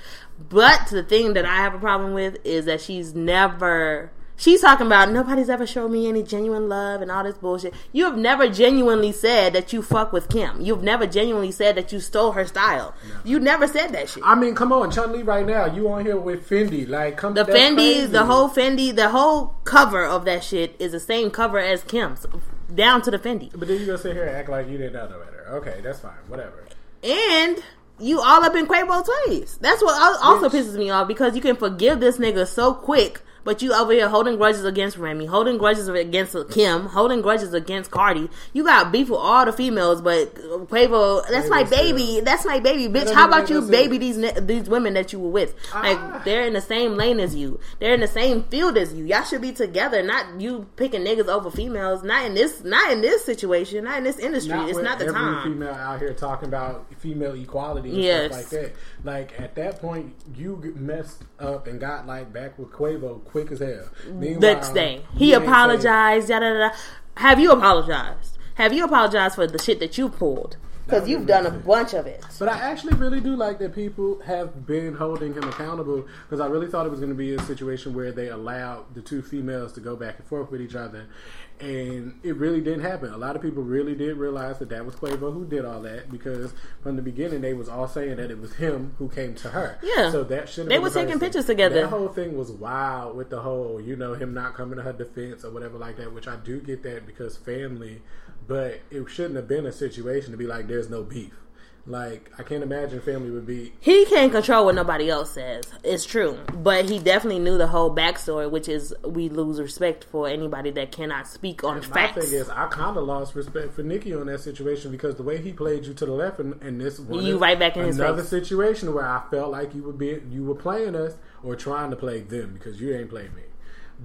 but the thing that I have a problem with is that she's never She's talking about nobody's ever showed me any genuine love and all this bullshit. You have never genuinely said that you fuck with Kim. You've never genuinely said that you stole her style. You never said that shit. I mean, come on, Chun Li, right now you on here with Fendi, like come The Fendi, crazy. the whole Fendi, the whole cover of that shit is the same cover as Kim's, down to the Fendi. But then you gonna sit here and act like you didn't know no better. Okay, that's fine, whatever. And you all up in Quavo's face. That's what also Bitch. pisses me off because you can forgive this nigga so quick, but you over here holding grudges against Remy, holding grudges against Kim, holding grudges against Cardi. You got beef with all the females, but Quavo, that's my baby. That's my baby, bitch. How about you baby it. these these women that you were with? Like Ah. they're in the same lane as you. They're in the same field as you. Y'all should be together, not you picking niggas over females. Not in this, not in this situation, not in this industry. it's not the every time. female out here talking about female equality and Yes. stuff like that. Like at that point, you get messed up and got like back with Quavo quick as hell. Meanwhile, next day. He you ain't say- apologized. Yada, yada, yada. Have you apologized? Have you apologized for the shit that you pulled? Because you've done a bunch of it. But I actually really do like that people have been holding him accountable because I really thought it was going to be a situation where they allowed the two females to go back and forth with each other, and it really didn't happen. A lot of people really did realize that that was Quavo who did all that because from the beginning they was all saying that it was him who came to her. Yeah. so that should They were taking pictures together. That whole thing was wild with the whole, you know, him not coming to her defense or whatever like that. Which I do get that because family, but it shouldn't have been a situation to be like, there's no beef. Like I can't imagine family would be. He can't control what nobody else says. It's true. But he definitely knew the whole backstory, which is we lose respect for anybody that cannot speak on My facts. thing is, I kind of lost respect for Nicki on that situation because the way he played you to the left, and, and this one You right back in his another situation where I felt like you were being, you were playing us or trying to play them because you ain't playing me.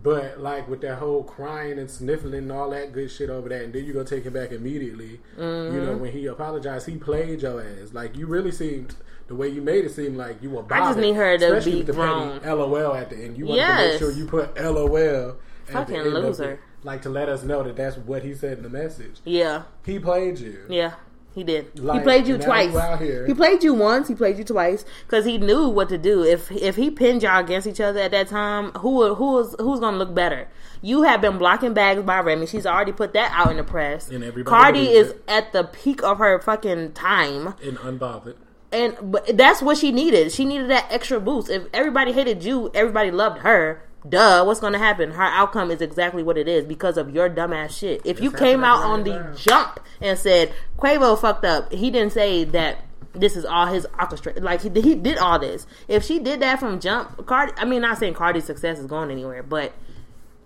But like with that whole crying and sniffling and all that good shit over that, and then you go take it back immediately. You Mm-hmm. know when he apologized, he played your ass. Like you really seemed the way you made it seem like you were. Bothered, I just need her to be with the grown. petty LOL at the end. You wanted to make sure you put LOL. at Fucking the end of loser. it, like to let us know that that's what he said in the message. yeah. He played you. Yeah. He did. he played you twice. you. He played you once. He played you twice because he knew what to do. If if he pinned y'all against each other at that time, who who was who's gonna look better? You have been blocking bags by Remy. She's already put that out in the press. And everybody Cardi is it. at the peak of her fucking time, And unbothered. and but that's what she needed. She needed that extra boost. If everybody hated you, everybody loved her. Duh, what's gonna happen? Her outcome is exactly what it is because of your dumbass shit. If you came out on the now. jump and said Quavo fucked up, he didn't say that this is all his orchestra. Like he, he did all this. If she did that from jump, Cardi. I mean, not saying Cardi's success is going anywhere, but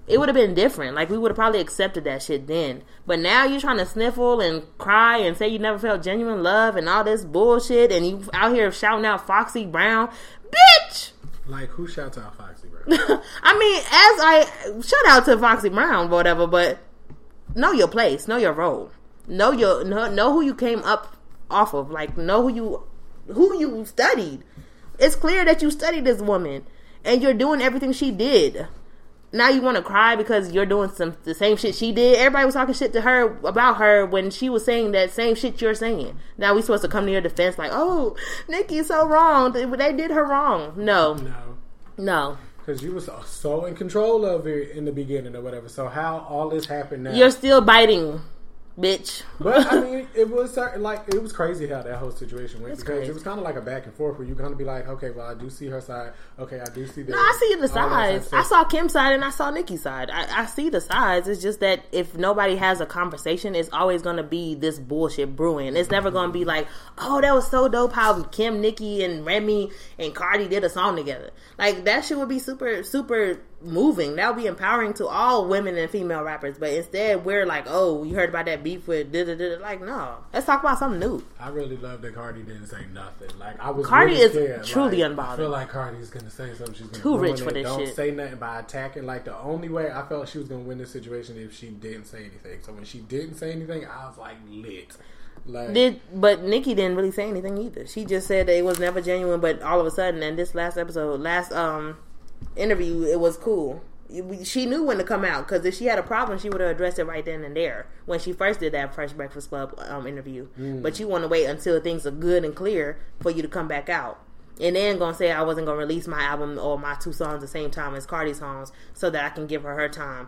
it would have been different. Like we would have probably accepted that shit then. But now you're trying to sniffle and cry and say you never felt genuine love and all this bullshit, and you out here shouting out Foxy Brown, bitch. Like who shouts out Foxy, Brown? I mean, as I shout out to Foxy Brown, whatever, but know your place, know your role, know your know, know who you came up off of, like know who you who you studied. It's clear that you studied this woman, and you're doing everything she did. Now you want to cry because you're doing some the same shit she did. Everybody was talking shit to her about her when she was saying that same shit you're saying. Now we supposed to come to your defense like, oh, Nicki's so wrong. They, did her wrong. No, no. no. Because you was so, so in control of it in the beginning or whatever. So how all this happened now? You're still biting, bitch. but I mean, it was certain- like it was crazy how that whole situation went It's because crazy. it was kind of like a back and forth where you kind of be like, okay, well, I do see her side. Okay, I do see that. No, I see the sides. I saw Kim's side and I saw Nicki's side. I, I see the sides. It's just that if nobody has a conversation, it's always going to be this bullshit brewing. It's never going to be like, oh, that was so dope how Kim, Nicki, and Remy and Cardi did a song together. Like that shit would be super, super moving. That would be empowering to all women and female rappers. But instead, we're like, oh, you heard about that beef with da da da. Like, no, let's talk about something new. I really love that Cardi didn't say nothing. Like I was Cardi really is scared. truly like, unbothered. I feel like Cardi's gonna say something. She's gonna Too rich for it. this Don't shit. say nothing by attacking. Like the only way I felt she was gonna win this situation if she didn't say anything. So when she didn't say anything, I was like lit. Like Did but Nicki didn't really say anything either. She just said that it was never genuine, but all of a sudden, and this last episode, last um interview, it was cool. She knew when to come out because if she had a problem, she would have addressed it right then and there when she first did that Fresh Breakfast Club um, interview. But you want to wait until things are good and clear for you to come back out. and then gonna say I wasn't gonna release my album or my two songs the same time as Cardi's songs so that I can give her her time.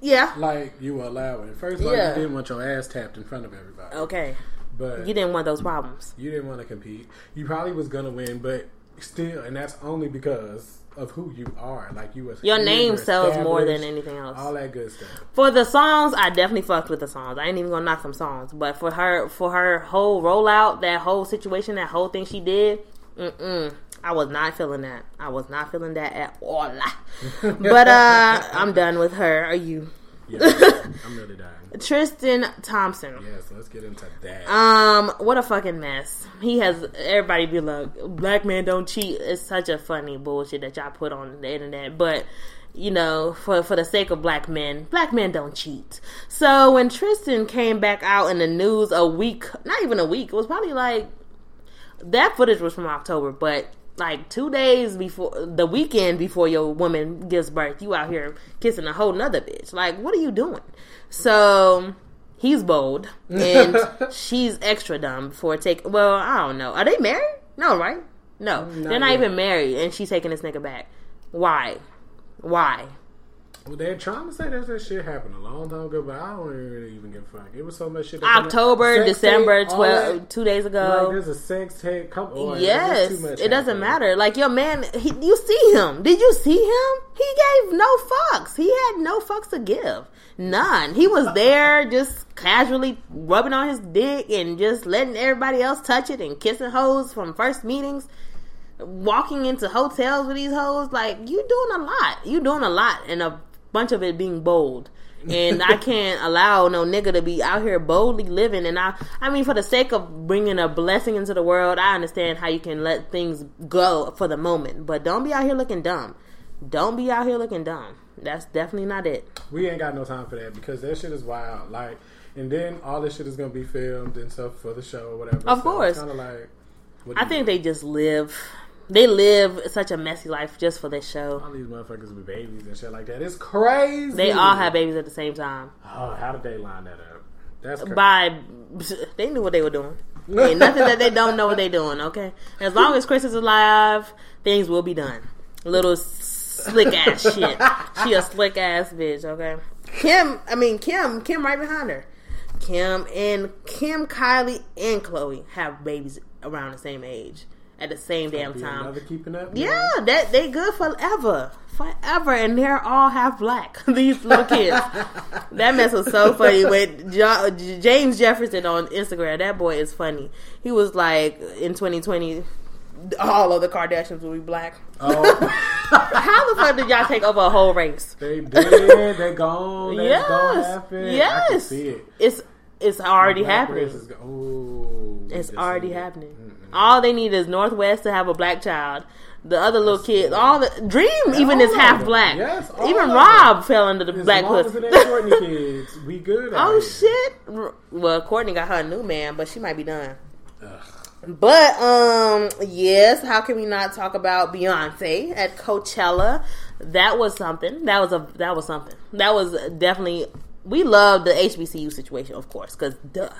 Yeah. Like you were allowing. First of all, Yeah. you didn't want your ass tapped in front of everybody. Okay. But You didn't want those problems. you didn't want to compete. You probably was gonna win, but still, and that's only because of who you are. Like you was Your name sells more than anything else. All that good stuff. For the songs, I definitely fucked with the songs. I ain't even gonna knock some songs, but for her, for her whole rollout, that whole situation, that whole thing she did, mm-mm, I was not feeling that. I was not feeling that at all. but uh, I'm done with her. Are you, Yeah, I'm really dying. Tristan Thompson? Yes, let's get into that. Um, what a fucking mess. He has everybody be like, black man don't cheat. It's such a funny bullshit that y'all put on the internet, but you know, for for the sake of black men, black men don't cheat. So when Tristan came back out in the news a week, not even a week, it was probably like that footage was from October, but like two days before the weekend before your woman gives birth, you out here kissing a whole nother bitch. Like, what are you doing? So he's bold and she's extra dumb for take. Well, I don't know. Are they married? No, right? No, they're not yet. even married, and she's taking this nigga back. Why? Why? Well, they're trying to say that that shit happened a long time ago, but I don't really even give a fuck. It was so much shit. that. October, December, tape, twelve, that. two days Like, ago. there's a sex tape. Come on, yes, there's too much it doesn't matter. Like your man, he, you see him? Did you see him? He gave no fucks. He had no fucks to give. None. He was there just casually rubbing on his dick and just letting everybody else touch it and kissing hoes from first meetings. Walking into hotels with these hoes, like you doing a lot. You doing a lot, and a bunch of it being bold. and I can't allow no nigga to be out here boldly living. And I, I mean, for the sake of bringing a blessing into the world, I understand how you can let things go for the moment, but don't be out here looking dumb. Don't be out here looking dumb. That's definitely not it. We ain't got no time for that because that shit is wild. Like, and then all this shit is gonna be filmed and stuff for the show or whatever. Of course. kind of like. I think they just live. They live such a messy life just for this show. all these motherfuckers with babies and shit like that. It's crazy. They all have babies at the same time. Oh, how did they line that up? That's crazy. By they knew what they were doing. Ain't nothing that they don't know what they're doing. Okay, as long as Kris is alive, things will be done. Little slick ass shit. She a slick ass bitch. Okay, Kim. I mean Kim. Kim right behind her. Kim and Kim, Kylie, and Khloe have babies around the same age at the same damn time. Keeping up. Yeah, that they good forever, forever, and they're all half black. These little kids. that mess was so funny with jo- James Jefferson on Instagram. That boy is funny. He was like, in 2020, all of the Kardashians will be black. Oh, How the fuck did y'all take over a whole race? they did. They gone. That's Yes. gonna happen. I can Yes. see it. It's it's already happening. is we It's already happening. it. All they need is North West to have a black child. The other little kids, all the Dream even is half them. black. Yes, even Rob fell under the As black long as pussy. it ain't Kourtney kids, we good. Oh shit! Well, Kourtney got her new man, but she might be done. Ugh. But um, yes. How can we not talk about Beyonce at Coachella? That was something. That was a that was something. That was definitely. We love the HBCU situation, of course, because duh,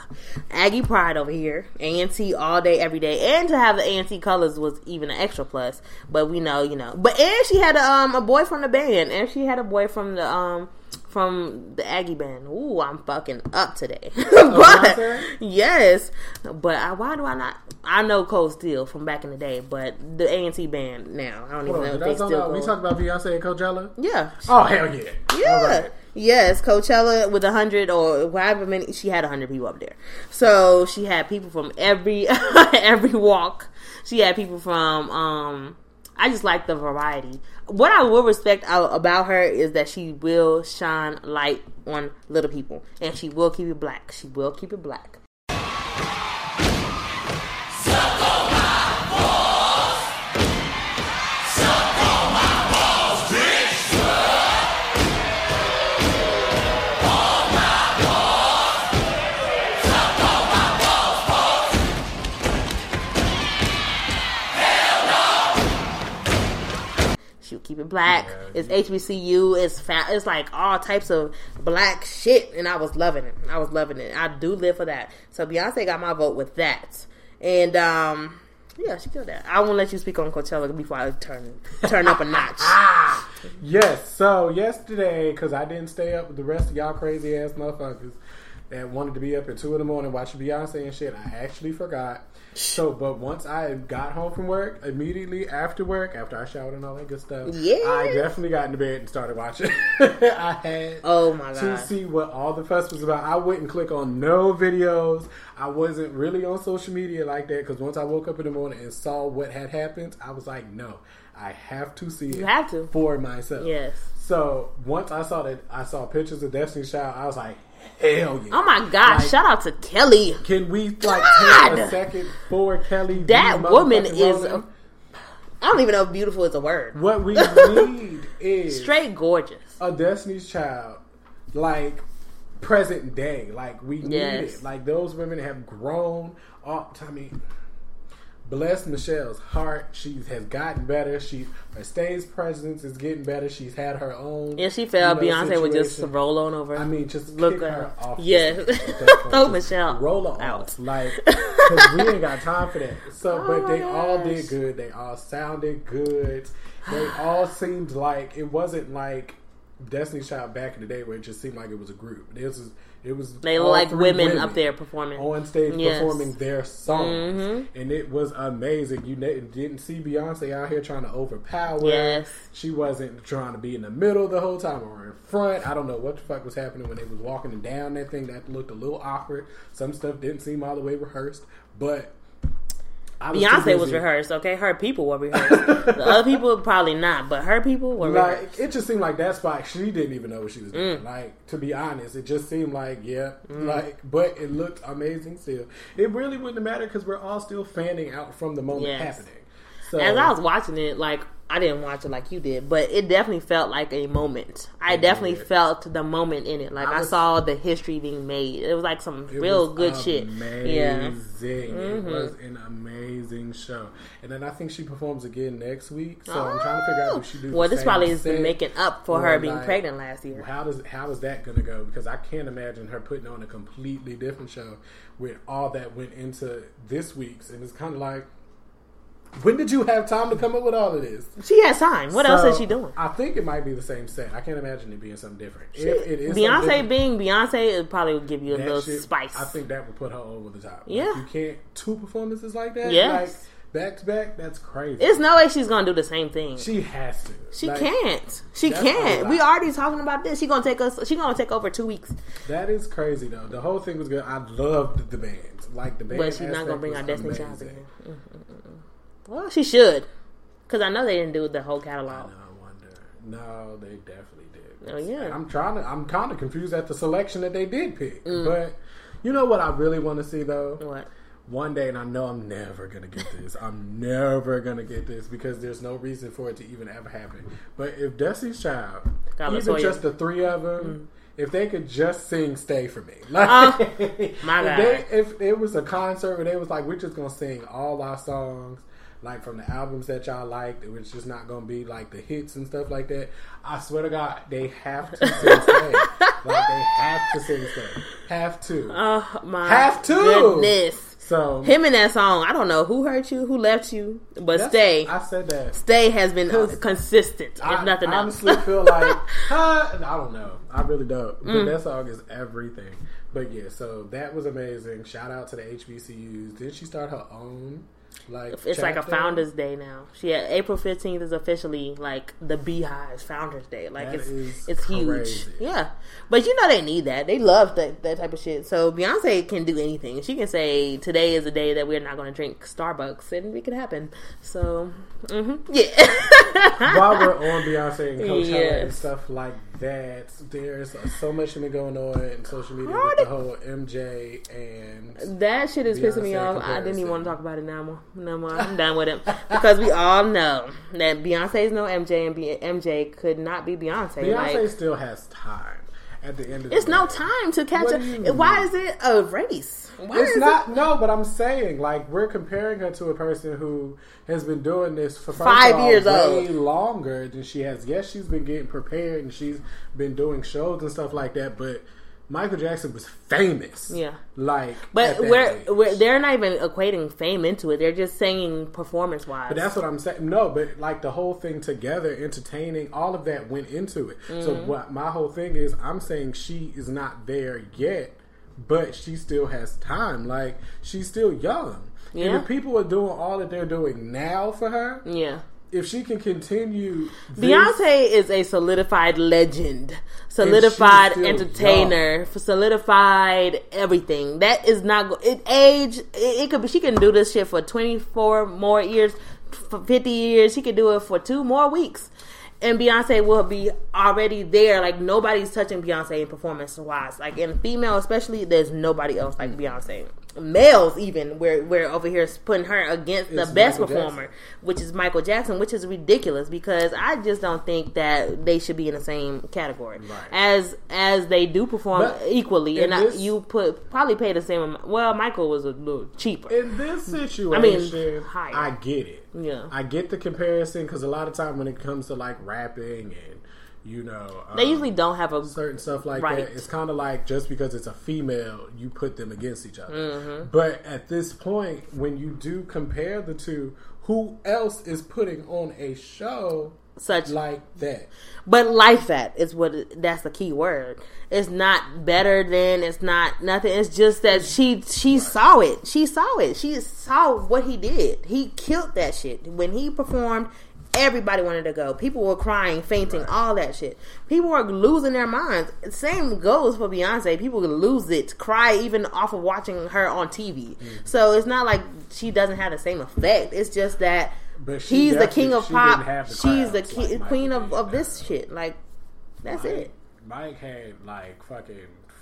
Aggie pride over here, A&T all day, every day, and to have the A&T colors was even an extra plus. But we know, you know. But and she had a um a boy from the band, and she had a boy from the um from the Aggie band. Ooh, I'm fucking up today. but yes, but I, why do I not? I know Cole Steele from back in the day, but the A&T band now. I don't even Hold know if they talk still. about, we talked about Beyonce and Coachella. yeah, Oh hell yeah! yeah. Yes, Coachella with a hundred or however many she had a hundred people up there. So she had people from every every walk. She had people from um I just like the variety. What I will respect about her is that she will shine light on little people and she will keep it black. She will keep it black. Keep it black. Yeah. It's HBCU. It's fat. It's like all types of black shit, and I was loving it. I was loving it. I do live for that. So Beyonce got my vote with that. And um, Yeah, she killed that. I won't let you speak on Coachella before I turn turn up a notch. Yes. So yesterday, because I didn't stay up with the rest of y'all crazy ass motherfuckers that wanted to be up at two in the morning watching Beyonce and shit, I actually forgot. So, but once I got home from work, immediately after work, after I showered and all that good stuff, Yeah. I definitely got into bed and started watching. I had Oh my to god. see what all the fuss was about. I wouldn't click on no videos. I wasn't really on social media like that because once I woke up in the morning and saw what had happened, I was like, no, I have to see it You have to. for myself. Yes. So once I saw that, I saw pictures of Destiny's Child. I was like, hell yeah. Oh my god! Like, Shout out to Kelly. Can we like God. take a second for Kelly? That woman is. Roman? I don't even know if beautiful is a word. what we need is Straight gorgeous. a Destiny's Child, like present day. Like we need it. Like those women have grown. Up. I mean, bless Michelle's heart. She has gotten better. She her stage presence is getting better. She's had her own. If she fell, you know, Beyonce would just situation. roll on over. I mean, just Look at her off. the Yes. stage at that point. Throw Michelle roll her out. like because we ain't got time for that. So, Oh but they all did good. They all sounded good. They all seemed like it wasn't like Destiny's Child back in the day where it just seemed like it was a group. This is it was They look like three women, up there performing. on stage Yes. performing their songs, Mhm. and it was amazing. You didn't see Beyonce out here trying to overpower. Yes. She wasn't trying to be in the middle the whole time or in front. I don't know what the fuck was happening when they was walking down that thing. That looked a little awkward. Some stuff didn't seem all the way rehearsed, but Too Beyonce was rehearsed, okay? Her people were rehearsed. the other people probably not, but her people were rehearsed. Like it just seemed like that spot. She didn't even know what she was doing. Mm. Like to be honest, it just seemed like yeah, like but it looked amazing. Still, it really wouldn't matter because we're all still fanning out from the moment Yes. happening. So As I was watching it, like I didn't watch it like you did, but it definitely felt like a moment. I It definitely felt the moment in it. Like I I, saw the history being made. It was like some real was good shit. Yeah. Amazing. Mhm. It was an amazing show. And then I think she performs again next week. So I'm trying to figure out if she do. Oh. Well, this probably is making up for or, her being like, pregnant last year. How does how is that going to go? Because I can't imagine her putting on a completely different show with all that went into this week's, and it's kind of like. When did you have time to come up with all of this? She has time. What else is she doing? I think it might be the same set. I can't imagine it being something different. If it is Beyonce different, being Beyonce, it probably would give you a little shit, spice. I think that would put her over the top. Like, Yeah. you can't two performances like that. Yes. like back to back. That's crazy. It's no way she's gonna do the same thing. she has to. She Like, can't. She can't. We already talking about this. She gonna take us. She gonna take over two weeks. That is crazy though. The whole thing was good. I loved the band. Like the band. But she's not gonna bring out Destiny Child again. Mm-hmm. Well, she should, because I know they didn't do the whole I catalog. know. I wonder. No, they definitely did. Oh, yeah. I'm trying to. I'm kind of confused at the selection that they did pick. Mm. But you know what I really want to see though. What? one day, and I know I'm never gonna get this. I'm never gonna get this because there's no reason for it to even ever happen. But if Destiny's Child, Got even just the three of them, if they could just sing "Stay for Me," like Oh, my if, God. they, if it was a concert where they was like, we're just gonna sing all our songs. Like from the albums that y'all liked, it was just not gonna be like the hits and stuff like that. I swear to God, they have to sing "Stay." like they have to sing "Stay." Have to. Oh my Have to. goodness. so Him in that song, I don't know who hurt you, who left you, but stay, I said that. stay has been uh, consistent. If I nothing honestly else, feel like huh, I don't know. I really don't. But Mm. that song is everything. But yeah, so that was amazing. Shout out to the HBCUs. Did she start her own? Like it's like a? Founders Day now. She had April fifteenth is officially like the BeyHive's Founders Day. Like That it's it's huge. Yeah, but you know they need that. They love that that type of shit. So Beyonce can do anything. She can say today is a day that we're not going to drink Starbucks, and it could happen. So hmm yeah. While we're on Beyonce and Coachella and stuff like that, there's so much been going on in social media with the whole MJ and That shit is pissing me Beyonce off. I didn't even want to talk about it now more. No more. I'm done with it because we all know that Beyonce is no MJ, and B- MJ could not be Beyonce. Beyonce like, still has time. At the end of it's day. no time to catch up. Why mean? is it a race? Why It's not no, but I'm saying like we're comparing her to a person who has been doing this for Five all, years way old. longer than she has. Yes, she's been getting prepared and she's been doing shows and stuff like that. But Michael Jackson was famous. Yeah. Like, But we're, we're they're not even equating fame into it. They're just saying performance wise. But that's what I'm saying. No, but like the whole thing together, entertaining, all of that went into it. So Mm-hmm. what my whole thing is, I'm saying she is not there yet, but she still has time. Like she's still young. Yeah. And if people are doing all that they're doing now for her, yeah. If she can continue, this- Beyonce is a solidified legend, solidified entertainer, solidified everything. That is not go- it. Age it, it could be. She can do this shit for twenty four more years, for fifty years. She could do it for two more weeks, and Beyonce will be already there. Like nobody's touching Beyonce in performance wise. Like in female, especially, there's nobody else like Beyonce. Males even, we're we're over here putting her against the It's best Michael performer Jackson. which is Michael Jackson, which is ridiculous because I just don't think that they should be in the same category Right. as as they do perform But equally, and I, you put probably pay the same amount. Well, Michael was a little cheaper. in this situation, i higher. I get it. Yeah. I get the comparison because a lot of time when it comes to like rapping and you know, they um, usually don't have a certain stuff like Right. that. It's kind of like just because it's a female, you put them against each other. Mm-hmm. But at this point, when you do compare the two, who else is putting on a show such like that? But like that is what it, that's the key word. It's not better than it's not nothing. It's just that she she saw it. She saw it. She saw what he did. He killed that shit when he performed. Everybody wanted to go. People were crying, fainting, all that shit. People were losing their minds. Same goes for Beyonce. People would lose it, cry even off of watching her on TV. Mm-hmm. So it's not like she doesn't have the same effect. It's just that he's the king of pop. the She's the ki- like queen of, of this shit. Like that's Mike, it. Mike had like fucking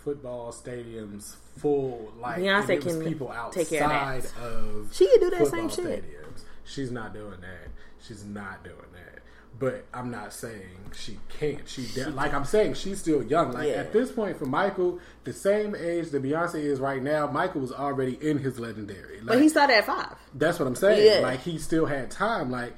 football stadiums full. Like Beyonce and it was can people outside take care of that. of She can do that same football shit. Stadiums. She's not doing that. She's not doing that. But I'm not saying she can't. She de- like I'm saying she's still young. Like Yeah. at this point for Michael, the same age that Beyonce is right now, Michael was already in his legendary. Like, But he started at five. that's what I'm saying. Yeah. Like he still had time. Like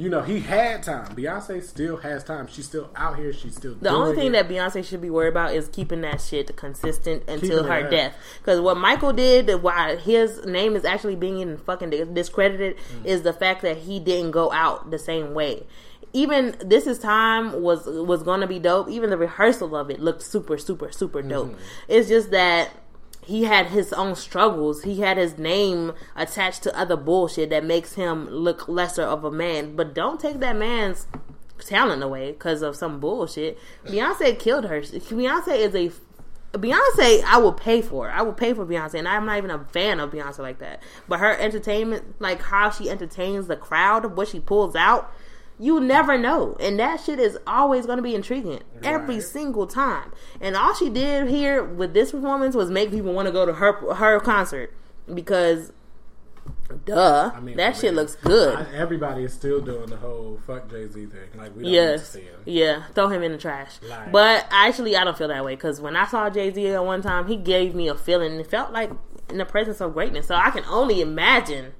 you know, he had time. Beyonce still has time. She's still out here. She's still. The only thing that Beyonce should be worried about is keeping that shit consistent until Keeping her death. Because what Michael did, why his name is actually being fucking discredited, Mm. is the fact that he didn't go out the same way. Even this is time was was going to be dope. Even the rehearsal of it looked super, super, super dope. Mm-hmm. It's just that he had his own struggles. He had his name attached to other bullshit that makes him look lesser of a man. But don't take that man's talent away because of some bullshit. Beyonce killed her. Beyonce is a Beyonce. I will pay for. I will pay for Beyonce, and I'm not even a fan of Beyonce like that. But her entertainment, like how she entertains the crowd, what she pulls out. You never know, and that shit is always going to be intriguing every Right. single time. And all she did here with this performance was make people want to go to her her concert because, duh, I mean, that shit looks good. I- everybody is still doing the whole fuck Jay Z thing. Like we don't need to see him. Yeah. Throw him in the trash. Like- but actually, I don't feel that way because when I saw Jay Z at one time, he gave me a feeling. It felt like in the presence of greatness. So I can only imagine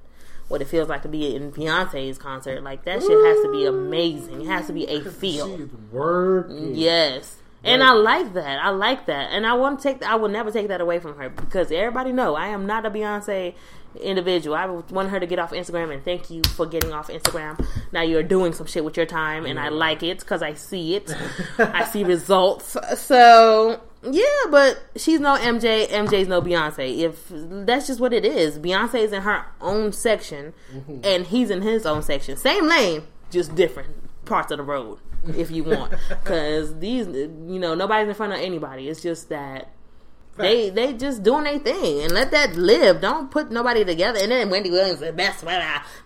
what it feels like to be in Beyonce's concert. Like that shit has to be amazing. It has to be a feel. She's working. Yes. And I like that. I like that. And I want to take I will never take that away from her because everybody know I am not a Beyonce individual. I want her to get off Instagram and thank you for getting off Instagram. Now you're doing some shit with your time and I like it cuz I see it. I see results. So, yeah, but she's no MJ, MJ's no Beyonce. If that's just what it is. Beyonce's in her own section mm-hmm. and he's in his own section. Same lane, just different parts of the road if you want because these you know nobody's in front of anybody it's just that they they just doing their thing and let that live don't put nobody together and then wendy williams the best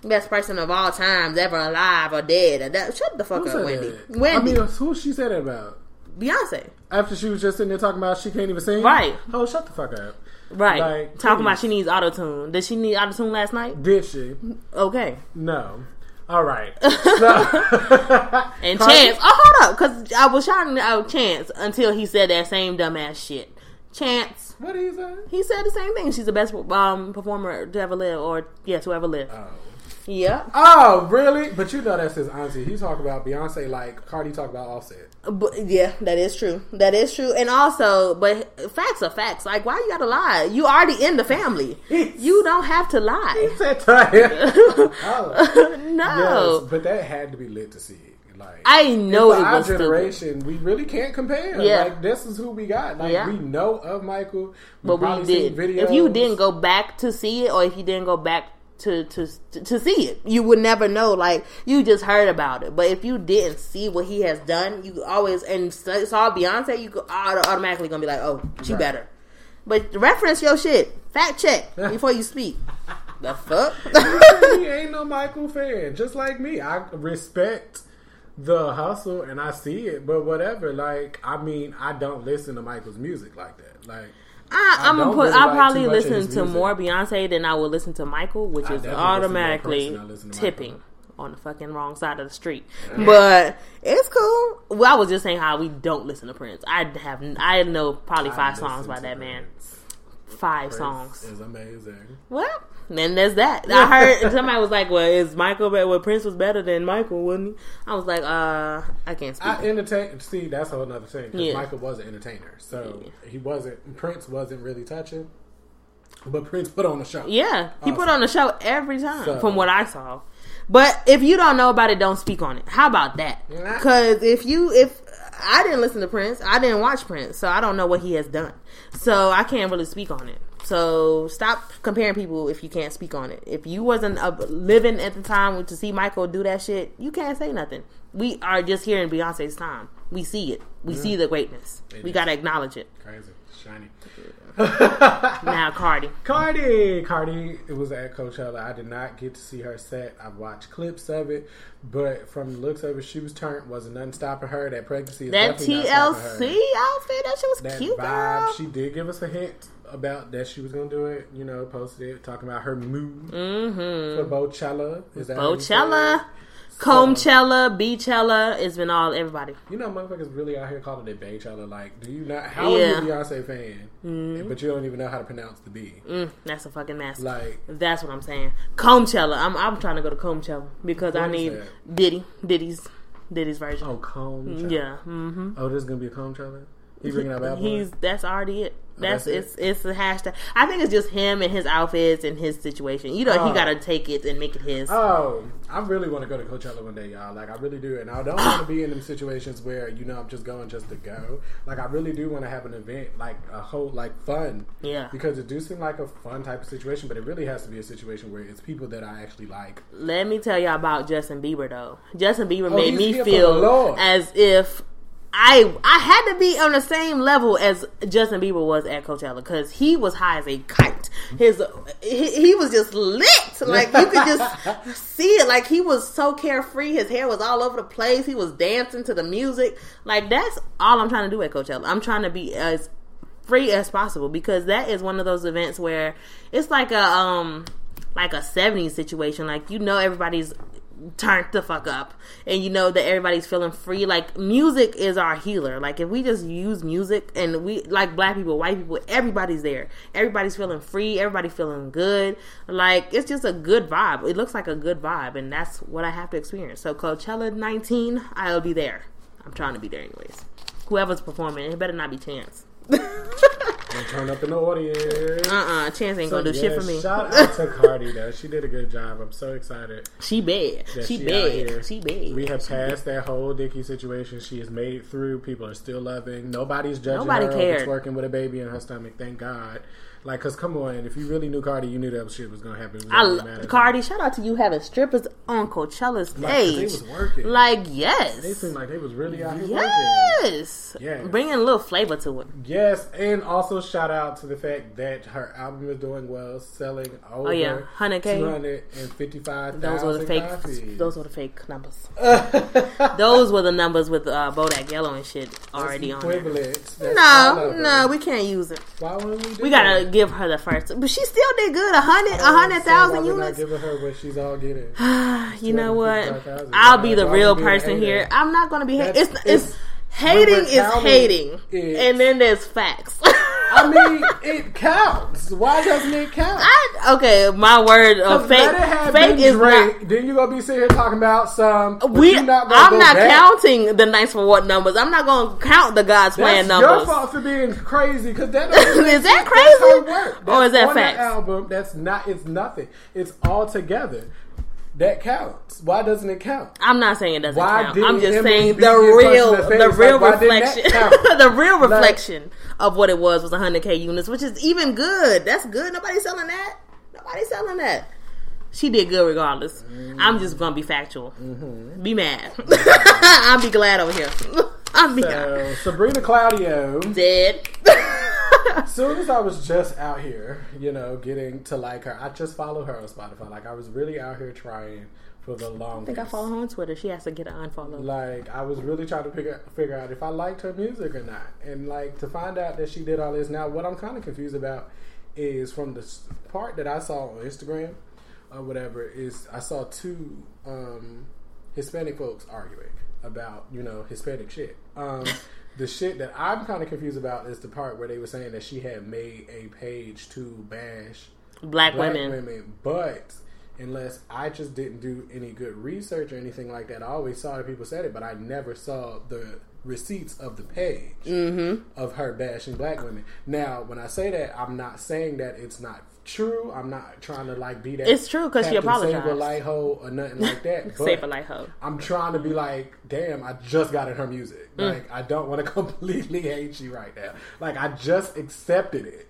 best person of all times ever alive or dead or that, shut the fuck Who up wendy that? wendy I mean, who she said that about? Beyonce After she was just sitting there talking about she can't even sing. Right. Oh, shut the fuck up. right Like, talking about she needs auto-tune did she need auto-tune last night Did she? okay No. All right. So, and chance oh hold up because i was shouting out chance until he said that same dumbass shit chance what did he say? He said the same thing. She's the best um, performer to ever live, or yes, to ever live. Oh. Yeah, Oh, really? But you know that's his auntie. He talk about Beyonce like Cardi talk about Offset. But yeah, that is true. That is true. And also, but facts are facts. Like, why you gotta lie? You already in the family. You don't have to lie. Oh, No, yes, but that had to be lit to see. it. Like I know it our was stupid. generation, we really can't compare. Yeah. Like this is who we got. Like Yeah. we know of Michael, but we did. Videos. If you didn't go back to see it, or if you didn't go back to to to see it, you would never know. Like you just heard about it, but if you didn't see what he has done, you always and saw Beyonce, you could automatically gonna be like, oh, she Right. better. But reference your shit, fact check before you speak. the fuck. he ain't no Michael fan, just like me. I respect the hustle and I see it, but whatever. Like, I mean, I don't listen to Michael's music like that. Like, I, I'm gonna put. really I'll like probably too much of listen to more Beyonce than I will listen to Michael, which I is definitely listen to more automatically person than I listen to tipping on the fucking wrong side of the street. But it's cool. Well, I was just saying how we don't listen to Prince. I have. I know probably five songs by that man. Five Prince songs. is amazing. Well, then there's that. I heard somebody was like, "Well, is Michael? Be- well, Prince was better than Michael, wasn't he?" I was like, "Uh, I can't speak." I entertain. See, that's a whole other thing. Yeah. Michael was an entertainer, so he wasn't. Prince wasn't really touching, but Prince put on a show. Yeah, he put on the show every time, So- from what I saw. But if you don't know about it, don't speak on it. How about that? Because if you, if I didn't listen to Prince, I didn't watch Prince, so I don't know what he has done. So I can't really speak on it. So stop comparing people if you can't speak on it. If you wasn't living at the time to see Michael do that shit, you can't say nothing. We are just here in Beyonce's time. We see it. We see the greatness. It we gotta acknowledge it. Crazy, shiny. Now, Cardi. Cardi, Cardi, it was at Coachella. I did not get to see her set. I watched clips of it, but from the looks of it, she was turned. Wasn't nothing stopping her. That pregnancy is That definitely not stopping TLC outfit, that she was That cute, vibe. girl. She did give us a hint about that she was gonna do it. You know, posted it talking about her mood Mm-hmm. for Bochella. Is that how you say Bochella, it? Beachella. It's been all everybody. You know, motherfuckers really out here calling it Baychella. Like, do you not? How Yeah. are you a Beyonce fan, but you don't even know how to pronounce the B? Mm, that's a fucking mess. Like, That's what I'm saying. Coachella. I'm I'm trying to go to Coachella because I need that? Diddy, Diddy's, Diddy's version. oh, comb. yeah. Mm-hmm. Oh, this is gonna be a Coachella. He bringing out bad. He's that's already it. Oh, that's, that's it's it's a hashtag. I think it's just him and his outfits and his situation. You know, he Oh. got to take it and make it his. Oh, I really want to go to Coachella one day, y'all. Like, I really do, and I don't want to be in them situations where you know I'm just going just to go. Like, I really do want to have an event, like a whole like fun, Yeah. because it do seem like a fun type of situation, but it really has to be a situation where it's people that I actually like. Let me tell y'all about Justin Bieber though. Justin Bieber Oh, made me feel as if I I had to be on the same level as Justin Bieber was at Coachella because he was high as a kite. His he, he was just lit, like you could just see it. Like he was so carefree. His hair was all over the place. He was dancing to the music. Like that's all I'm trying to do at Coachella. I'm trying to be as free as possible because that is one of those events where it's like a um like a 70s situation like you know everybody's turned the fuck up. And you know that everybody's feeling free. Like music is our healer. Like if we just use music and we like black people white people everybody's there. Everybody's feeling free. Everybody feeling good. Like it's just a good vibe. It looks like a good vibe and that's what i have to experience. So coachella 19 i'll be there. I'm trying to be there anyways. Whoever's performing it better not be chance And turn up in the audience. uh-uh chance ain't So, gonna do yeah, shit for me Shout out to Cardi though. She did a good job. I'm so excited. she bad she she bad she bad We have passed that whole Dickie situation. She has made it through. People are still loving. Nobody's judging Nobody her cared. over twerking with a baby in her stomach. Thank God. Like, cause come on, if you really knew Cardi, you knew that shit was gonna happen. It was I. Cardi, shout out to you having strippers on Coachella's Like, stage. was working. Like, yes. They seemed like they was really out here working. yes. Yes. Bringing a little flavor to it. Yes, and also shout out to the fact that her album is doing well, selling over Oh, yeah. 100K. two hundred and fifty-five Those were the fake. copies. Those were the fake numbers. those were the numbers with uh, Bodak Yellow and shit already on there. No, no, we can't use it. Why wouldn't we? Do We gotta? Give her the first, but she still did good. A hundred, a don't hundred thousand we're not giving her what she's all getting. You know what? 255,000. I'll be the Why real person here. I'm not gonna be hating. It's, it's it's- hating is hating, it's- and then there's facts. I mean, it counts. Why doesn't it count? I, okay, my word of fake. Let it have Fake is Drake. not. Then you gonna be sitting here talking about some. We, not I'm not back. counting the nights for what numbers. I'm not going to count the God's plan That's your fault for being crazy because that Is that sense. That's how it crazy? works. Or is That's that on facts? album? That's not. It's nothing. It's all together. That counts. Why doesn't it count? I'm not saying it doesn't Why count. I'm just saying the real, the real Like, reflection, the real Like- reflection of what it was was 100k units, which is even good. That's good. Nobody's selling that. Nobody's selling that. She did good regardless. I'm just gonna be factual. Mm-hmm. Be mad. I'll be glad over here. I'll be So Sabrina Claudio. dead. As soon as I was just out here, you know, getting to like her, I just followed her on Spotify. Like I was really out here trying for the long. I think I follow her on Twitter. She has to get an unfollow. Like I was really trying to figure figure out if I liked her music or not, and like to find out that she did all this. Now, what I'm kind of confused about is from the part that I saw on Instagram or whatever is I saw two um, Hispanic folks arguing about you know Hispanic shit. Um, the shit that I'm kind of confused about is the part where they were saying that she had made a page to bash Black, black women. women. But unless I just didn't do any good research or anything like that, I always saw that people said it, but I never saw the receipts of the page Mm-hmm. of her bashing black women. Now, when I say that, I'm not saying that it's not true. I'm not trying to like be that. It's true because she apologized. a light hoe or nothing like that. Safe a light hoe. I'm trying to be like, damn, I just got in her music. Mm. Like, I don't want to completely hate you right now. Like, I just accepted it.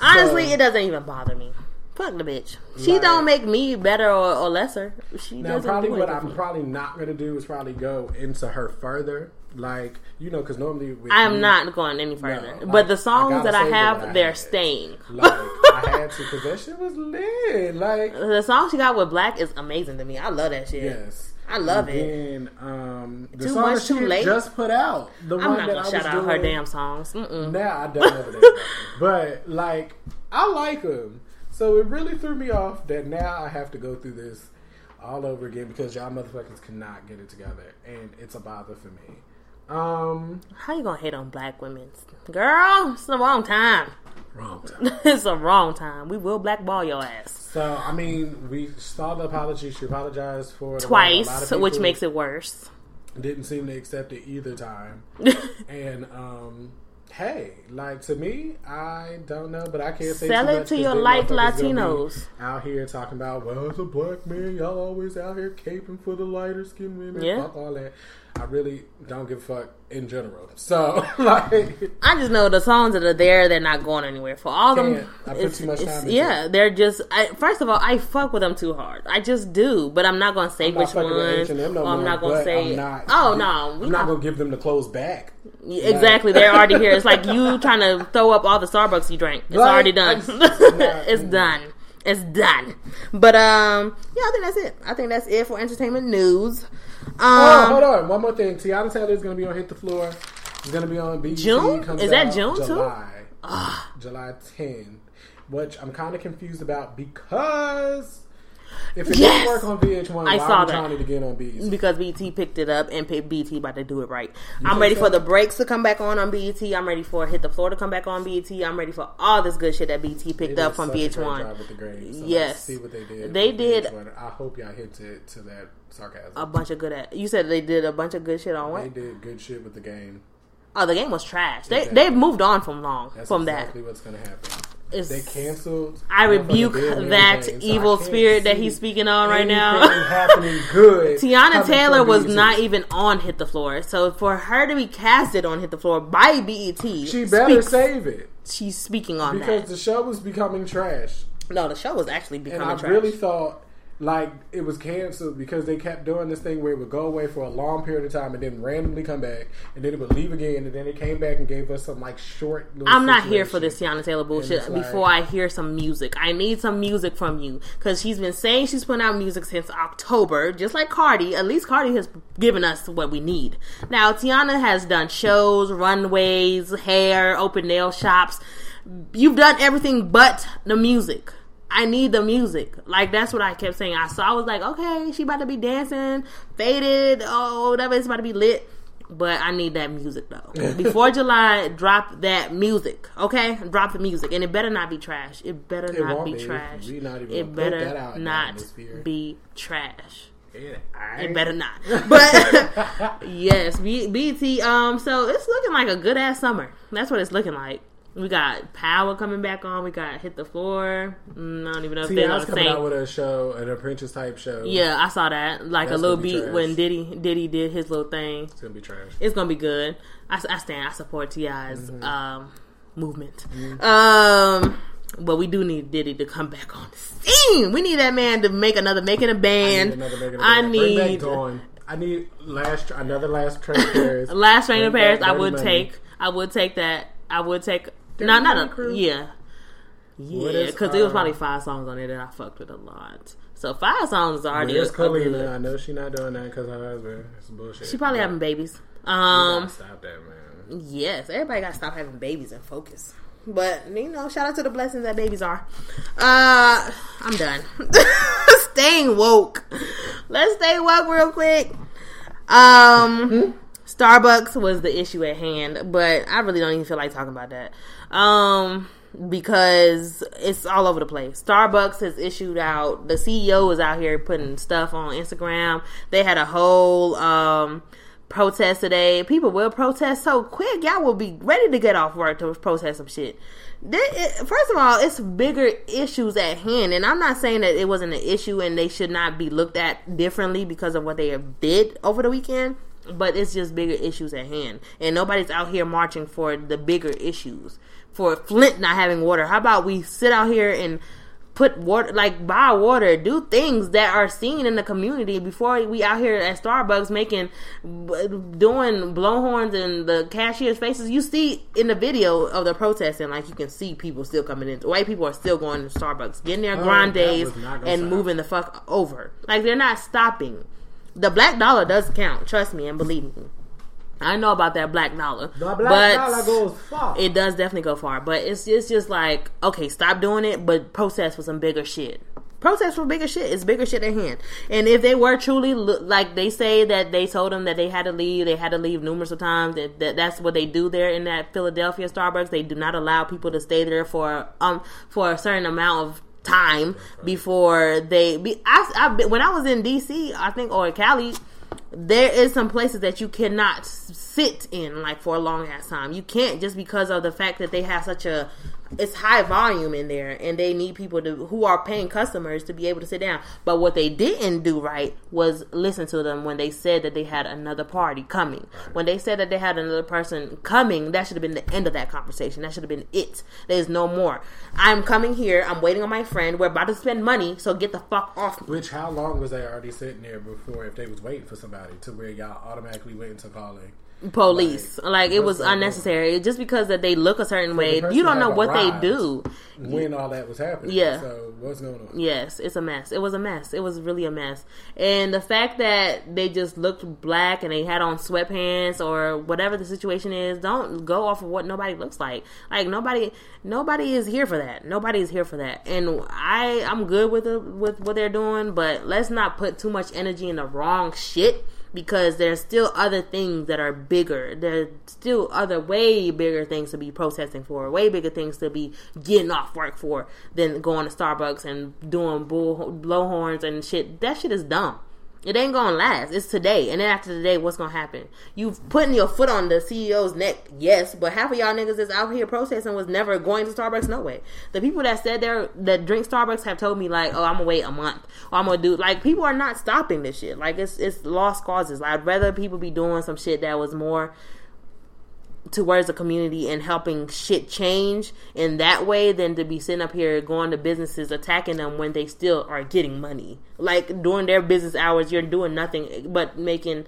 Honestly, So- it doesn't even bother me. Fuck the bitch. She Like- don't make me better or, or lesser. She Now, doesn't probably do what I'm me. probably not to do is probably go into her further. Like, you know, because normally I am you- not going any further. like, but the songs gotta that I have, I they're had. staying. Like, I had to because that shit was lit. Like, The song she got with Black is amazing to me. I love that shit. yes. I love and it. Then, um, the Too song much, that too late? just put out. The I'm one not that gonna I shout out her damn songs. Mm-mm. Now I don't know the name, of it. but like I like them, so it really threw me off that now I have to go through this all over again because y'all motherfuckers cannot get it together, and it's a bother for me. Um, How you gonna hate on black women, girl? It's the wrong time. wrong time. it's the wrong time. We will blackball your ass So I mean, we saw the apology. She apologized for. A twice, of which makes it worse. didn't seem to accept it either time. and um, hey, like to me, I don't know, but I can't say Sell it to your like motherfuckers gonna be Latinos. out here talking about well, as a black man, y'all always out here caping for the lighter skinned women. Yeah. Fuck all that. I really don't give a fuck in general. So like, I just know the songs that are there, they're not going anywhere. For all them, I put too much time yeah, it. they're just. I, first of all, I fuck with them too hard. I just do, but I'm not gonna say I'm which ones. H&M no I'm not gonna say. Not, oh no, I'm not not- gonna give them the clothes back. exactly. They're already here. It's like you trying to throw up all the Starbucks you drank. It's Like, already done. I just- it's done. It's done. But um, yeah, I think that's it. I think that's it for entertainment news. Oh, Um, hold on. One more thing. Teyana Taylor is going to be on Hit the Floor. It's going to be on BET. June? Comes Is that June, too? July. July 10. Which I'm kind of confused about because if it Yes! didn't work on VH1, I why saw we that. trying to get on BET? because BT picked it up and BT about to do it right. I'm ready so? for the breaks to come back on on BET. I'm ready for Hit the Floor to come back on BET. I'm ready for all this good shit that BT picked up from such a great VH1. job with the grades. So Yes. let's see what they did. They did- VH1. I hope y'all hit to, to that sarcasm. A bunch of good at you said they did a bunch of good shit on what? they did good shit with the game. Oh, the game was trash. They Exactly. they've moved on from long That's from exactly what's going to happen. It's, They canceled. I rebuke that so evil spirit that he's speaking on right now. happening good. Teyana Taylor was BET. not even on Hit the Floor, so for her to be casted on Hit the Floor by BET, She better speaks- save it She's speaking on because that. the show was becoming trash, No, the show was actually and becoming I trash. really thought like it was canceled because they kept doing this thing where it would go away for a long period of time and then randomly come back, and then it would leave again, and then it came back and gave us some like short. little I'm not here for this Teyana Taylor bullshit. like- before I hear some music, I need some music from you because she's been saying she's putting out music since October, just like Cardi. At least Cardi has given us what we need. Now Teyana has done shows, runways, hair, open nail shops. You've done everything but the music. I need the music. Like that's what I kept saying. I saw. I was like, okay, she about to be dancing, faded, oh whatever. It's about to be lit. But I need that music though. Before July, drop that music, okay? Drop the music, and it better not be trash. It better It not be be. trash. We not even it gonna that better out not be trash. Yeah, It better not. But yes, B- BT. Um, so it's looking like a good ass summer. That's what it's looking like. We got Power coming back on. We got Hit the Floor. Mm, I don't even know if they're on the coming out with a show, an apprentice type show. Yeah, I saw that. Like That's a little beat trash. when Diddy Diddy did his little thing. It's gonna be trash. It's gonna be good. I, I stand. I support Ti's Mm-hmm. um, movement. Um, but we do need Diddy to come back on the scene. We need that man to make another making a I band. need another Megan Thee I Stallion. Bring back need I need last another last train Paris. last train to Paris. I would take. I would take that. I would take. Dirty No, not a Crew? yeah. Yeah, is, because it was probably five songs on there that I fucked with a lot. So five songs is already Where's a Kalenna? I know she not doing that because her husband. It's bullshit. She probably But having babies. we Um, gotta stop that, man. Yes, everybody got to stop having babies and focus. But you know, shout out to the blessings that babies are. Uh, I'm done. Staying woke. Let's stay woke real quick. Um, Starbucks was the issue at hand, but I really don't even feel like talking about that. Um, because it's all over the place. Starbucks has issued out. The CEO is out here putting stuff on Instagram. They had a whole um protest today. People will protest so quick. Y'all will be ready to get off work to protest some shit. First of all, it's bigger issues at hand, and I'm not saying that it wasn't an issue and they should not be looked at differently because of what they did over the weekend. But it's just bigger issues at hand, and nobody's out here marching for the bigger issues. For Flint not having water, how about we sit out here and put water like buy water do things that are seen in the community before we out here at starbucks making doing blowhorns and the cashier's faces. You see in the video of the protesting like you can see people still coming in. White people are still going to starbucks getting their Oh, grandes that was not gonna and stop. moving the fuck over. Like they're not stopping. The black dollar does count trust me and believe me I know about that black dollar, black but dollar goes far. it does definitely go far, but it's it's just like okay, stop doing it, but protest for some bigger shit. Protest for bigger shit. It's bigger shit at hand. And if they were truly like they say that they told them that they had to leave, they had to leave numerous of times. That, that that's what they do there in that Philadelphia Starbucks. They do not allow people to stay there for um for a certain amount of time before they be. I, I when I was in DC, I think or Cali there is some places that you cannot sit in like for a long ass time. You can't just because of the fact that they have such a it's high volume in there and they need people to who are paying customers to be able to sit down. But what they didn't do right was listen to them when they said that they had another party coming. When they said that they had another person coming, that should have been the end of that conversation. That should have been it. There's no more. I'm coming here. I'm waiting on my friend. We're about to spend money, so get the fuck off me. Which how long was they already sitting there before if they was waiting for somebody to where y'all automatically waiting to calling? Police. Like, Like, it was unnecessary. Just because that they look a certain way, you don't know what they do. When all that was happening. Yeah. So what's going on? Yes, it's a mess. It was a mess. It was really a mess. And the fact that they just looked black and they had on sweatpants or whatever the situation is, don't go off of what nobody looks like. Like nobody nobody is here for that. Nobody is here for that. And I I'm good with it with what they're doing, but let's not put too much energy in the wrong shit because there's still other things that are bigger. There's still other way bigger things to be protesting for, way bigger things to be getting off work for than going to Starbucks and doing bull blowhorns and shit. That shit is dumb. It ain't gonna last. It's today, and then after today, what's gonna happen? You've putting your foot on the CEO's neck, yes, but half of y'all niggas is out here protesting was never going to Starbucks. No way. The people that said they're that drink Starbucks have told me like, oh, I'm gonna wait a month, or I'm gonna do like people are not stopping this shit. Like it's it's lost causes. I'd rather people be doing some shit that was more towards the community and helping shit change in that way than to be sitting up here going to businesses attacking them when they still are getting money. Like during their business hours, you're doing nothing but making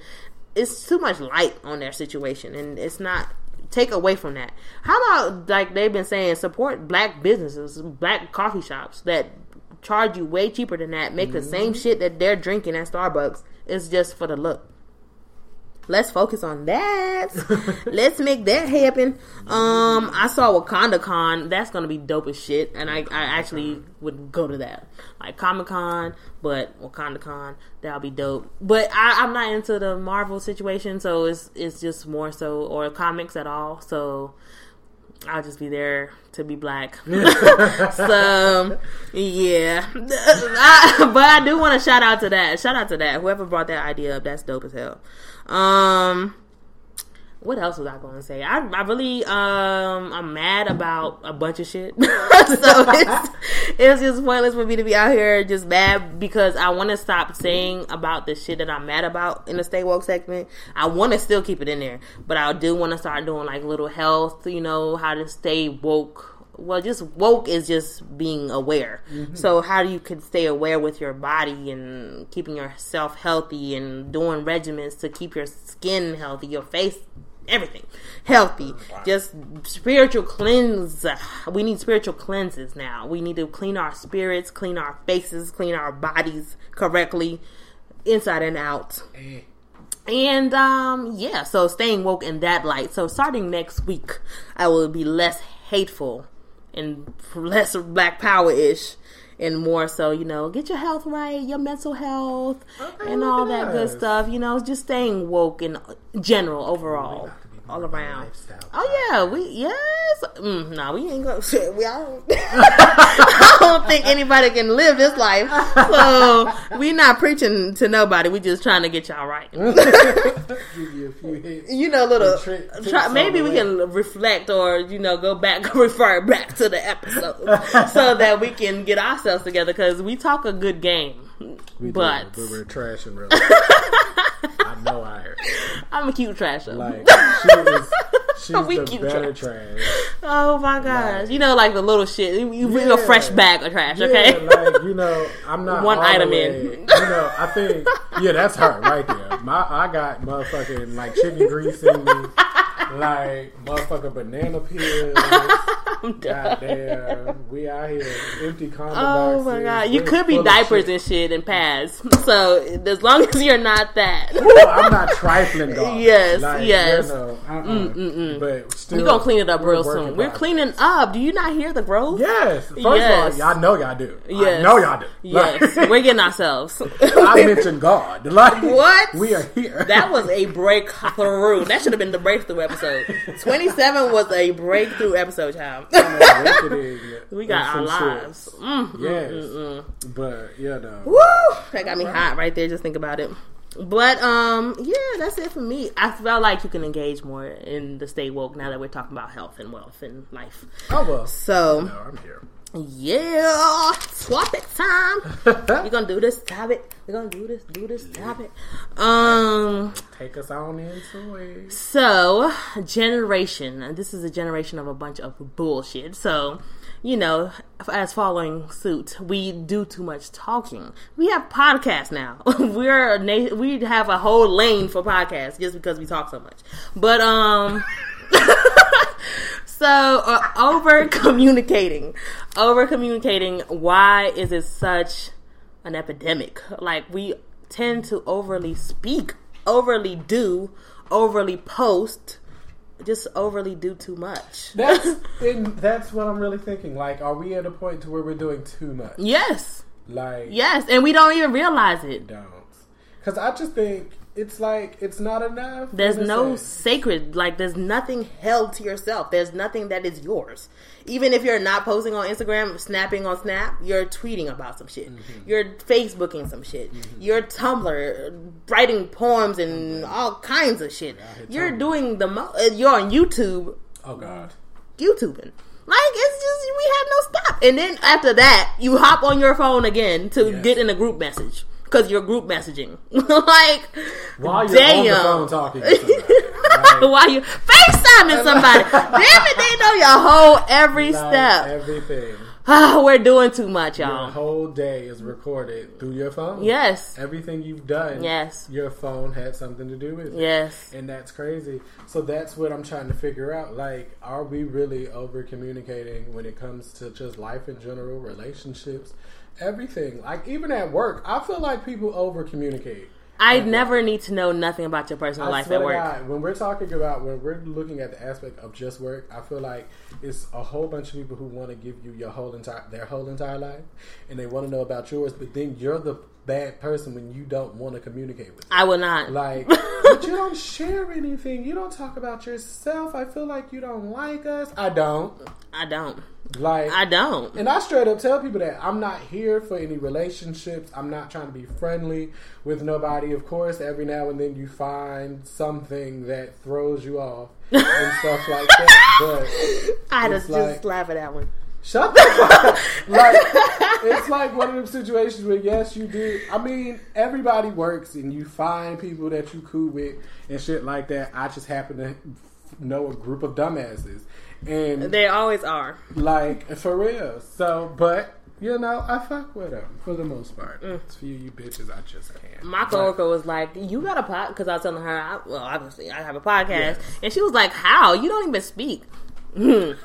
it's too much light on their situation and it's not take away from that. How about like they've been saying support black businesses, black coffee shops that charge you way cheaper than that, make the same mm-hmm. shit that they're drinking at Starbucks. It's just for the look. Let's focus on that. let's make that happen. Um, I saw Wakanda Con. That's gonna be dope as shit, and I, I actually would go to that, like Comic Con, but Wakanda Con. That'll be dope. But I, I'm not into the Marvel situation, so it's it's just more so or comics at all. So I'll just be there to be black. so yeah, I, but I do want to shout out to that. Shout out to that. Whoever brought that idea up, that's dope as hell. Um, what else was I going to say? I, I really um I'm mad about a bunch of shit. so it's, it's just pointless for me to be out here just mad because I want to stop saying about the shit that I'm mad about in the stay woke segment. I want to still keep it in there, but I do want to start doing like little health, you know, how to stay woke. Well, just woke is just being aware. So how do you can stay aware with your body and keeping yourself healthy and doing regimens to keep your skin healthy, your face everything healthy? Just spiritual cleanse. We need spiritual cleanses now. We need to clean our spirits clean our faces clean our bodies correctly inside and out. And um yeah so staying woke in that light. So starting next week i will be less hateful and less black power ish and more so, you know, get your health right, your mental health, and all look that good stuff. You know, just staying woke in general overall, oh, all around. Oh yeah, we yes. Mm, no, we ain't gonna. Shit, we I don't, I don't think anybody can live this life. So we not preaching to nobody. We just trying to get y'all right. Give you a few hits. you know, little. Trick- try, maybe we can reflect or you know go back, refer back to the episode so that we can get ourselves together because we talk a good game. We do, but but we're trashing really. I know I heard. I'm a cute trasher. Like she is, she's We the cute better trash. oh my gosh, Like- you know, like the little shit. You, you bring a fresh bag of trash, Yeah, okay? like you know, I'm not One item way- in. You know, I think yeah, that's her right there. My I got motherfucking like chicken grease in me, like motherfucking banana peels. Goddamn, we out here empty condom Oh boxes. my god, you could be diapers shit. and shit and pads. So as long as you're not that, Well, I'm not trifling, dog. Yes, like, yes. You know, uh-uh. Mm, mm, mm. But still, we're gonna clean it up real soon. We're cleaning up. Do you not hear the growth? Yes. First Yes. of all, y'all know y'all do. Yes. I know y'all do. Yes, Like, we're getting ourselves. I mentioned God. Like What? We are here. That was a breakthrough. That should have been the breakthrough episode. Twenty-seven was a breakthrough episode, child. we got our lives. Mm, Yes. But yeah, no. Woo! That got me hot right there. Just think about it. But um, yeah, that's it for me. I felt like you can engage more in the stay woke now that we're talking about health and wealth and life. Oh well. So No, I'm here. yeah, swap it time. We're gonna do this topic. We're gonna do this, do this topic. Um, Take us on into it. so generation. and This is a generation of a bunch of bullshit. So, you know, as following suit, we do too much talking. We have podcasts now. We're we have a whole lane for podcasts just because we talk so much. But um. So, uh, over communicating, over communicating. Why is it such an epidemic? Like we tend to overly speak, overly do, overly post, just overly do too much. That's that's what I'm really thinking. Like, are we at a point to where we're doing too much? Yes, Like, yes, and we don't even realize it. don't. Because I just think it's like it's not enough. There's no sacred, like, there's nothing held to yourself. There's nothing that is yours. Even if you're not posting on Instagram, snapping on Snap, you're tweeting about some shit. Mm-hmm. You're Facebooking some shit. You're Tumblr, writing poems and all kinds of shit. hit You're Tumblr. doing the mo- uh, You're on YouTube, Oh God. YouTubing. Like, it's just, we have no stop. And then after that, you hop on your phone again to Yes. get in a group message. Because you're group messaging. like, While you're damn. on the phone talking to somebody, like, Why you FaceTiming somebody? Damn it, they know your whole every like step. everything. Ah, we're doing too much, y'all. Your whole day is recorded through your phone. Yes. Everything you've done, Yes. your phone had something to do with it. Yes. And that's crazy. So that's what I'm trying to figure out. Like, are we really over communicating when it comes to just life in general, relationships, everything? Like, even at work, I feel like people over communicate. I never need to know nothing about your personal I life at work. God, when we're talking about when we're looking at the aspect of just work, I feel like it's a whole bunch of people who want to give you your whole entire their whole entire life, and they want to know about yours, but then you're the bad person when you don't want to communicate with. Them. I will not. Like, but you don't share anything. You don't talk about yourself. I feel like you don't like us. I don't. I don't. Like, I don't. and I straight up tell people that I'm not here for any relationships. I'm not trying to be friendly with nobody. Of course, every now and then you find something that throws you off and stuff like that. But I had to It's just like- laugh at that one. shut the fuck up. Like, it's like one of them situations where, yes, you do. I mean, everybody works and you find people that you cool with and shit like that. I just happen to know a group of dumbasses. And They always are. like for real. So, but you know, I fuck with them for the most part. Mm. It's for you, you bitches. I just can't. My coworker was like, "You got a pod?" Because I was telling her, I, "Well, obviously, I have a podcast," Yes. and she was like, "How? You don't even speak." Hmm.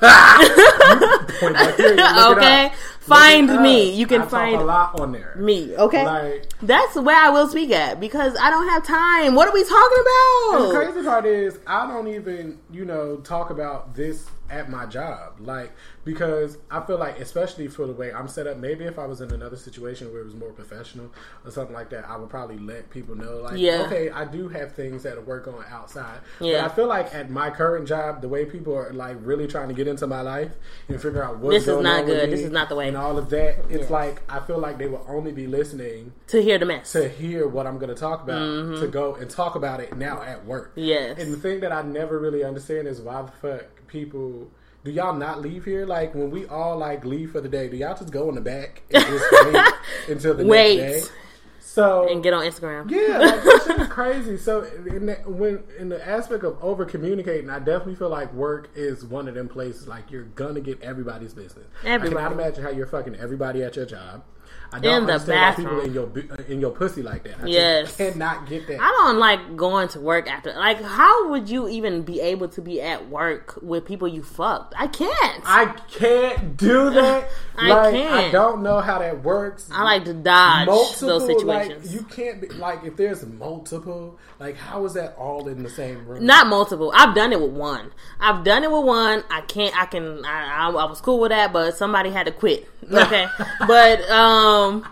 Point blank period. Look it okay, find me. You can I find a lot on there. me. Okay, Like that's where I will speak at because I don't have time. What are we talking about? The crazy part is I don't even you know talk about this at my job like because I feel like especially for the way I'm set up maybe if I was in another situation where it was more professional or something like that I would probably let people know like Yeah. okay I do have things that I work on outside Yeah. but I feel like at my current job the way people are like really trying to get into my life and figure out what's This is not good. This is not the way. and all of that it's Yeah. like I feel like they will only be listening To hear the mess. to hear what I'm going to talk about to go and talk about it now at work. Mm-hmm. Yes. And the thing that I never really understand is why the fuck people do y'all not leave here? Like when we all like leave for the day, do y'all just go in the back and just wait until the Wait. next day? So and get on Instagram. yeah, like that shit is crazy. So in the, when in the aspect of over communicating, I definitely feel like work is one of them places like you're gonna get everybody's business. I Everybody. cannot imagine how you're fucking everybody at your job. I don't In the why people in your in your pussy like that. I Yes. cannot get that. I don't like going to work after. Like, how would you even be able to be at work with people you fucked? I can't. I, I can't do that. I like, can't. I don't know how that works. I like to dodge multiple those situations. Like, you can't be like if there's multiple. Like how is that all in the same room? Not multiple. I've done it with one. I've done it with one. I can't. I can. I, I, I was cool with that, but somebody had to quit. Okay, but um, Um,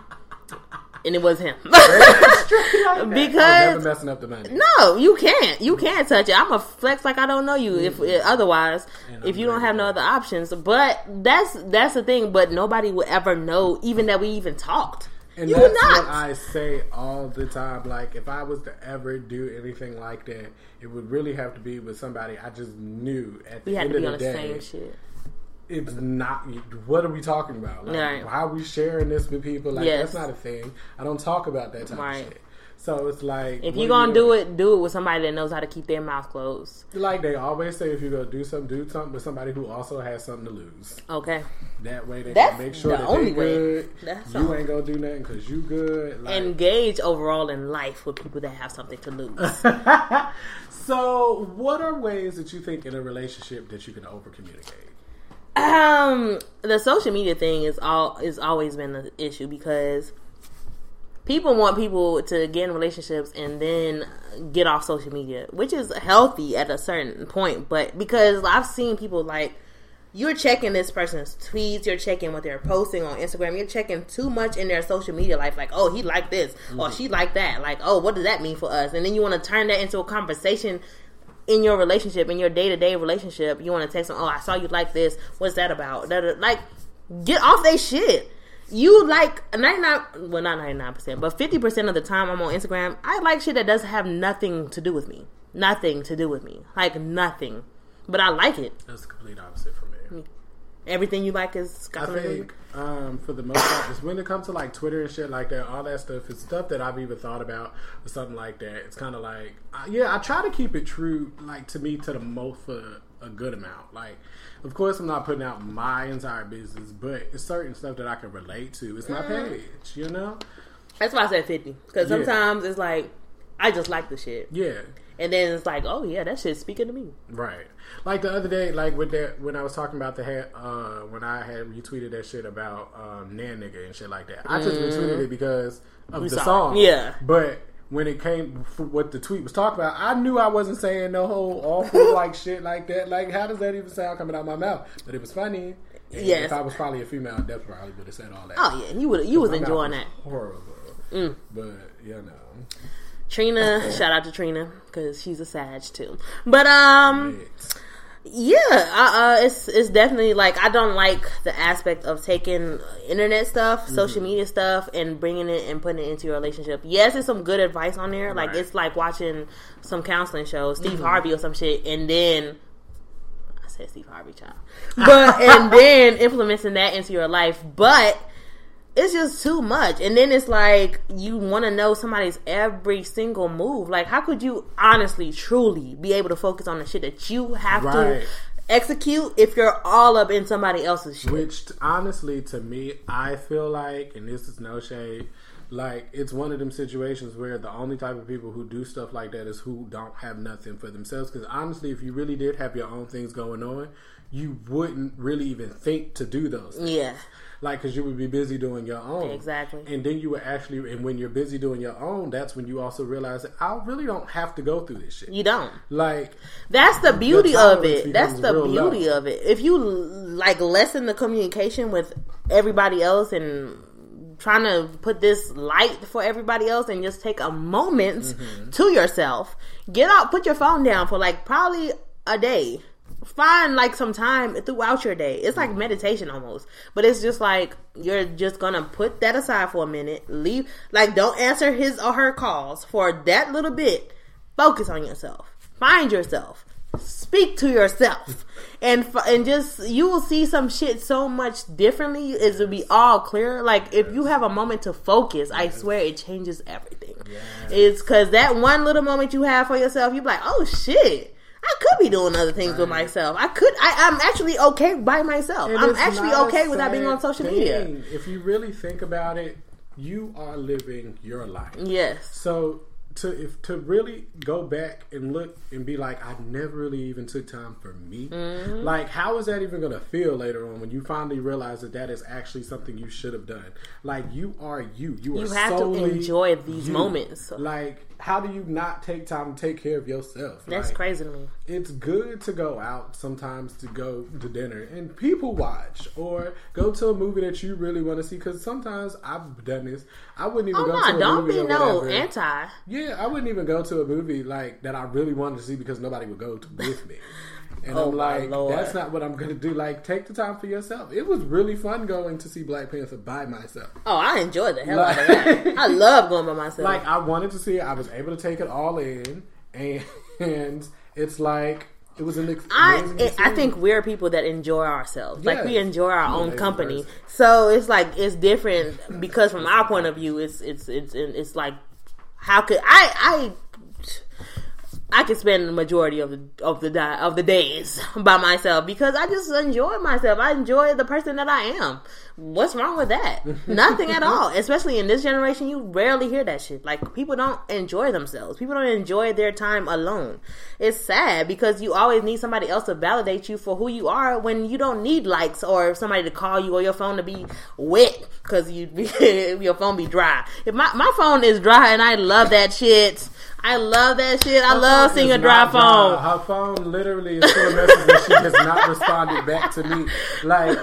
and it was him. I'm never because messing up the money. no, you can't. You can't touch it. I'm a flex like I don't know you. If otherwise, if you don't have no other options, but that's that's the thing. But nobody will ever know, even that we even talked. And you that's not. what I say all the time. Like, if I was to ever do anything like that, it would really have to be with somebody I just knew at the we had end to be of on the the day. It's not. What are we talking about? Like, Right. How are we sharing this with people? Like, Yes. that's not a thing. I don't talk about that type Right. of shit. So it's like, If you're gonna you do it, do it with somebody that knows how to keep their mouth closed. like they always say, if you're gonna do something, do something with somebody who also has something to lose. Okay. That way they That's can make sure the that only they way. good. That's you all. ain't gonna do nothing because you good. Like, Engage overall in life with people that have something to lose. so, what are ways that you think in a relationship that you can over communicate? Um, the social media thing is all is always been an issue because people want people to get in relationships and then get off social media, which is healthy at a certain point. But because I've seen people like you're checking this person's tweets, you're checking what they're posting on Instagram, you're checking too much in their social media life, like, oh, he liked this, or she liked that, like, oh, what does that mean for us? And then you want to turn that into a conversation in your relationship, in your day to day relationship. You want to text them, oh, I saw you like this, what's that about? Like, get off they shit. You like 99, well, not 99%, but 50% of the time I'm on Instagram, I like shit that doesn't have nothing to do with me. Nothing to do with me. Like, nothing. But I like it. That's the complete opposite for me. Everything you like is got I something to do think um, for the most part, just when it comes to like Twitter and shit like that, all that stuff is stuff that I've even thought about or something like that. It's kind of like, uh, yeah, I try to keep it true, like to me, to the most for a good amount. Like, of course, I'm not putting out my entire business, but it's certain stuff that I can relate to. It's my Mm. page, you know? That's why I said 50. Because Yeah. sometimes it's like, I just like the shit. Yeah. And then it's like, oh yeah, that shit's speaking to me. Right. Like the other day, like with that when I was talking about the ha- uh when I had retweeted that shit about um Nann nigga and shit like that. I just retweeted it because of We the saw it. song. Yeah. But when it came what the tweet was talking about, I knew I wasn't saying no whole awful like shit like that. Like, how does that even sound coming out my mouth? But it was funny. And Yes. If I was probably a female, I definitely probably would have said all that. Oh yeah, and you would you was enjoying that. Horrible. Mm. But you know, Trina, shout out to Trina because she's a Sag too. But um, yeah, uh, uh, it's it's definitely like I don't like the aspect of taking internet stuff, Mm-hmm. social media stuff, and bringing it and putting it into your relationship. Yes, there's some good advice on there. Like Right. it's like watching some counseling shows, Steve Mm-hmm. Harvey or some shit, and then. I said Steve Harvey, child, but and then implementing that into your life, but it's just too much. And then it's like you want to know somebody's every single move. Like, how could you honestly, truly be able to focus on the shit that you have Right. to execute if you're all up in somebody else's shit? Which honestly, to me, I feel like, and this is no shade, like it's one of them situations where the only type of people who do stuff like that is who don't have nothing for themselves. Because honestly, if you really did have your own things going on, you wouldn't really even think to do those. Things. yeah, Like, because you would be busy doing your own. Exactly. And then you would actually, and when you're busy doing your own, that's when you also realize that I really don't have to go through this shit. you don't. Like, That's the beauty The of it. That's the beauty of it. If you like lessen the communication with everybody else and trying to put this light for everybody else and just take a moment Mm-hmm. to yourself, get out, put your phone down for like probably a day. Find like some time throughout your day. It's Mm-hmm. like meditation almost, but it's just like you're just gonna put that aside for a minute. Leave, like, don't answer his or her calls for that little bit. Focus on yourself. Find yourself. Speak to yourself, and f- and just you will see some shit so much differently. It will be all clear. Like if you have a moment to focus, I swear it changes everything. It's because that one little moment you have for yourself, you're like, oh shit. I could be doing other things with myself. I could. I, I'm actually okay by myself. And I'm actually okay without being on social media. If you really think about it, you are living your life. Yes. So to if to really go back and look and be like, I never really even took time for me. Mm-hmm. Like, how is that even going to feel later on when you finally realize that that is actually something you should have done? Like, you are you. You, are You have to enjoy these you. moments. Like, how do you not take time to take care of yourself? That's Like, crazy to me. it's good to go out sometimes to go to dinner and people watch or go to a movie that you really want to see because sometimes I've done this. I wouldn't even Oh go to no! a Don't movie be or no whatever. anti. Yeah, I wouldn't even go to a movie like that I really wanted to see because nobody would go to with me. And Oh, I'm like, that's not what I'm gonna do. Like, take the time for yourself. It was really fun going to see Black Panther by myself. Oh, I enjoyed the hell out of that. I love going by myself. Like, I wanted to see it. I was able to take it all in, and, and it's like it was an ex- I I think we're people that enjoy ourselves. Like we enjoy our own company. person. So it's like it's different because from our point of view, it's it's it's it's like how could I I I can spend the majority of the of the di- of the days by myself because I just enjoy myself. I enjoy the person that I am. What's wrong with that? Nothing at all. Especially in this generation, you rarely hear that shit. Like people don't enjoy themselves. People don't enjoy their time alone. It's sad because you always need somebody else to validate you for who you are when you don't need likes or somebody to call you or your phone to be wet because you your phone be dry. If my my phone is dry and I love that shit. I love that shit. I Her love seeing a dry phone. Her phone literally is full of messages that she has not responded back to me. Like,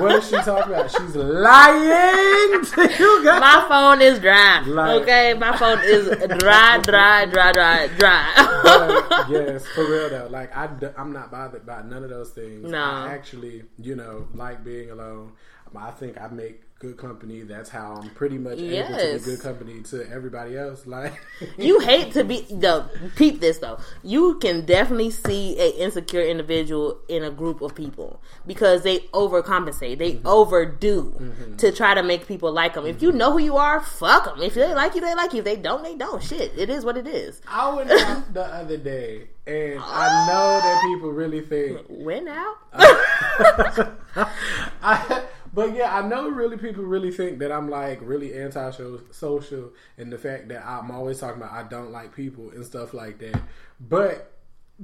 what is she talking about? She's lying to you guys. My phone is dry. Like- okay, my phone is dry, dry, dry, dry, dry. But, yes, for real though. Like I, am not bothered by none of those things. No. I actually, you know, like being alone. I think I make good company. That's how I'm pretty much able to Yes. be good company to everybody else. Like you hate to be the peep this though. You can definitely see a insecure individual in a group of people because they overcompensate. They Mm-hmm. overdo mm-hmm. to try to make people like them. If you mm-hmm. know who you are, fuck them. If they like you, they like you. If they don't, they don't. Shit, it is what it is. I went out the other day, and I ah. know that people really think went out? Uh, I, but yeah, I know really people really think that I'm like really anti-social and the fact that I'm always talking about I don't like people and stuff like that. But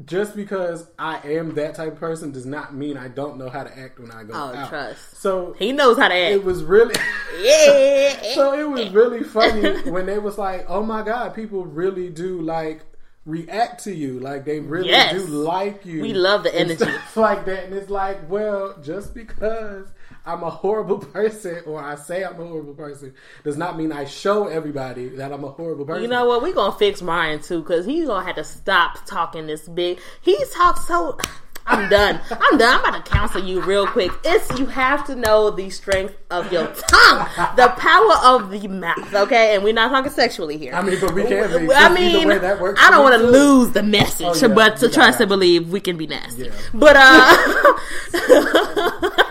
just because I am that type of person does not mean I don't know how to act when I go Oh, out. trust. So He knows how to act. it was really yeah. so it was really funny when they was like, "Oh my god, people really do like react to you. Like they really Yes. do like you. We love the and energy. stuff like that." And it's like, well, just because I'm a horrible person or I say I'm a horrible person does not mean I show everybody that I'm a horrible person. You know what? We're gonna fix Ryan too, cause he's gonna have to stop talking this big. He talks so. I'm done. I'm done. I'm about to counsel you real quick. It's you have to know the strength of your tongue, the power of the mouth. Okay, and we're not talking sexually here. I mean, but we can be. I mean, way, that works I don't want to lose the message, Oh, yeah. but to trust and believe we can be nasty. Yeah. But uh,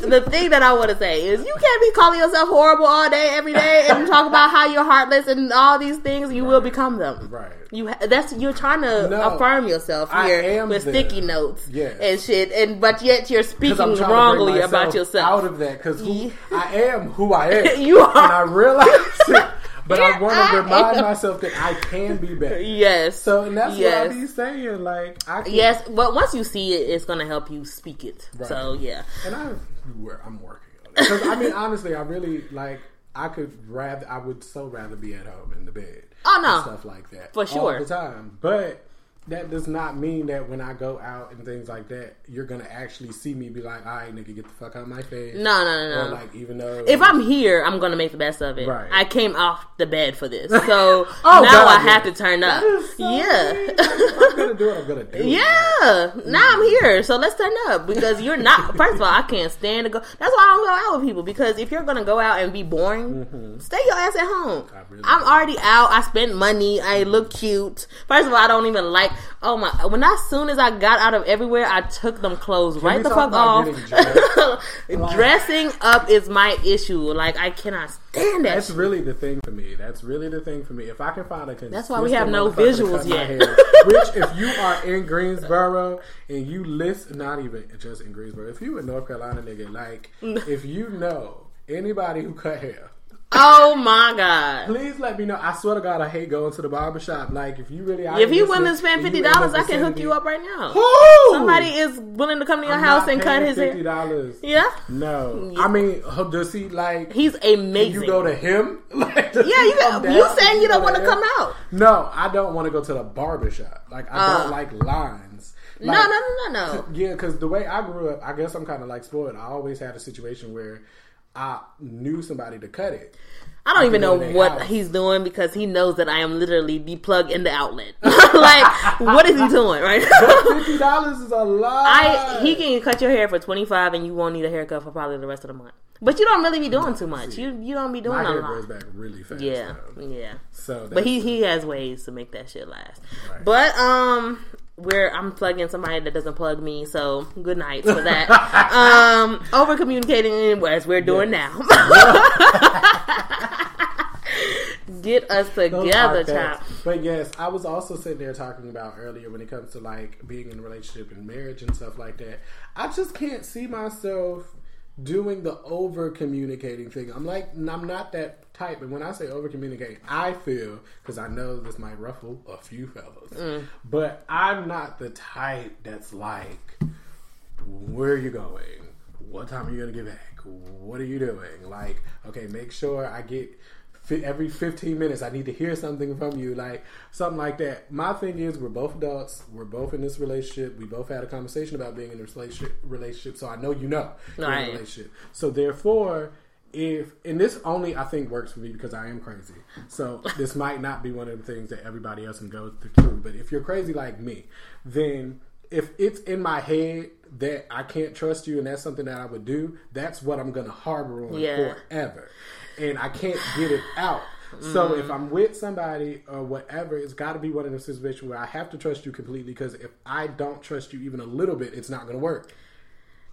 the thing that I want to say is, you can't be calling yourself horrible all day, every day, and talk about how you're heartless and all these things. You will become them. Right. You ha- that's you're trying to No. affirm yourself I here am with them. sticky notes Yes. and shit, and but yet you're speaking I'm trying to bring wrongly about yourself. Out of that, because Yeah. I am who I am. You are. and I realize it. But I want to remind am. myself that I can be better. yes. So, and that's yes. what I be saying. Like, I can, Yes, but once you see it, it's gonna help you speak it. Right. So yeah, and I, I'm working on it. Because I mean, honestly, I really like. I could rather. I would so rather be at home in the bed. Oh, no. and stuff like that For sure. all the time. But that does not mean that when I go out and things like that, you're gonna actually see me be like, "All right, nigga, get the fuck out of my face." no, no, no, Or no. like, even though if I'm here, I'm gonna make the best of it. Right. I came off the bed for this, so Oh, now God, I yeah. have to turn up. So yeah. I'm gonna do it. I'm gonna do it. Yeah, now I'm here, so let's turn up because you're not. First of all, I can't stand to go. That's why I don't go out with people because if you're gonna go out and be boring, stay your ass at home. Mm-hmm. Really I'm already out. I spent money. I look cute. First of all, I don't even like. Oh my! When as soon as I got out of everywhere, I took them clothes right the fuck off. dressed? Dressing up is my issue. Like I cannot stand that. That's shit. really the thing for me. That's really the thing for me. If I can find a consistent That's why we have no visuals yet. hair, which, if you are in Greensboro and you listen, not even just in Greensboro, if you in North Carolina, nigga, like, if you know anybody who cut hair, Oh my god! please let me know. I swear to God, I hate going to the barber shop. Like, if you really, are If you willing to spend fifty you in the dollars, I can hook you up right now. Who? Somebody is willing to come to your I'm house and cut his fifty hair. dollars. Yeah, No, I mean, does he like? he's amazing. you go to him? Like, yeah, you you saying you don't want to come out? No, I don't want to go to the barber shop. Like I Uh. don't like lines. No, no, no, no, no. Yeah, because the way I grew up, I guess I'm kind of like spoiled. I always had a situation where I knew somebody to cut it. I don't even know what house. he's doing because he knows that I am literally the plug in the outlet. like, what is he doing, right? Fifty dollars is a lot. I he can cut your hair for twenty five and you won't need a haircut for probably the rest of the month. But you don't really be doing too much. You you don't be doing My a hair lot. grows back really fast. Yeah, though. yeah. So, But he he has ways to make that shit last. Right. But um where I'm plugging somebody that doesn't plug me, so good night for that. um over communicating as we're doing Yes. now. Get us together, child. But yes, I was also sitting there talking about earlier when it comes to like being in a relationship and marriage and stuff like that. I just can't see myself doing the over communicating thing. I'm like, I'm not that type. And when I say over communicate, I feel because I know this might ruffle a few fellas, Mm. but I'm not the type that's like, where are you going? What time are you gonna get back? What are you doing? Like, okay, make sure I get every 15 minutes. I need to hear something from you, like something like that. My thing is, we're both adults. We're both in this relationship. We both had a conversation about being in this relationship. Relationship, so I know you know Right. a relationship. So therefore. If and this only I think works for me because I am crazy, so this might not be one of the things that everybody else can go through. But if you're crazy like me, then if it's in my head that I can't trust you and that's something that I would do, that's what I'm gonna harbor on Yeah. forever. And I can't get it out. So mm. if I'm with somebody or whatever, it's got to be one of those situations where I have to trust you completely because if I don't trust you even a little bit, it's not going to work.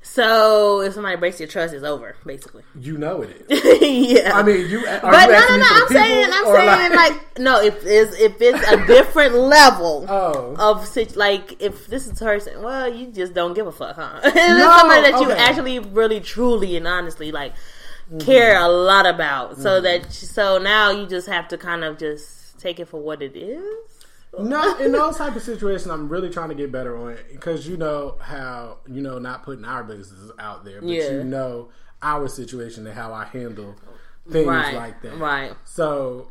So if somebody breaks your trust, it's over, basically. You know it is. yeah. I mean, you. Are but you no, no, no. I'm saying, I'm saying, like, no. If it's if it's a different level Oh. of like, if this is person, well, you just don't give a fuck, huh? if it's somebody that you actually, really, truly, and honestly like care a lot about, so Mm-hmm. that so now you just have to kind of just take it for what it is. No, in those type of situations, I'm really trying to get better on it because you know how you know not putting our business out there, but Yeah. you know our situation and how I handle things Right, like that. right. So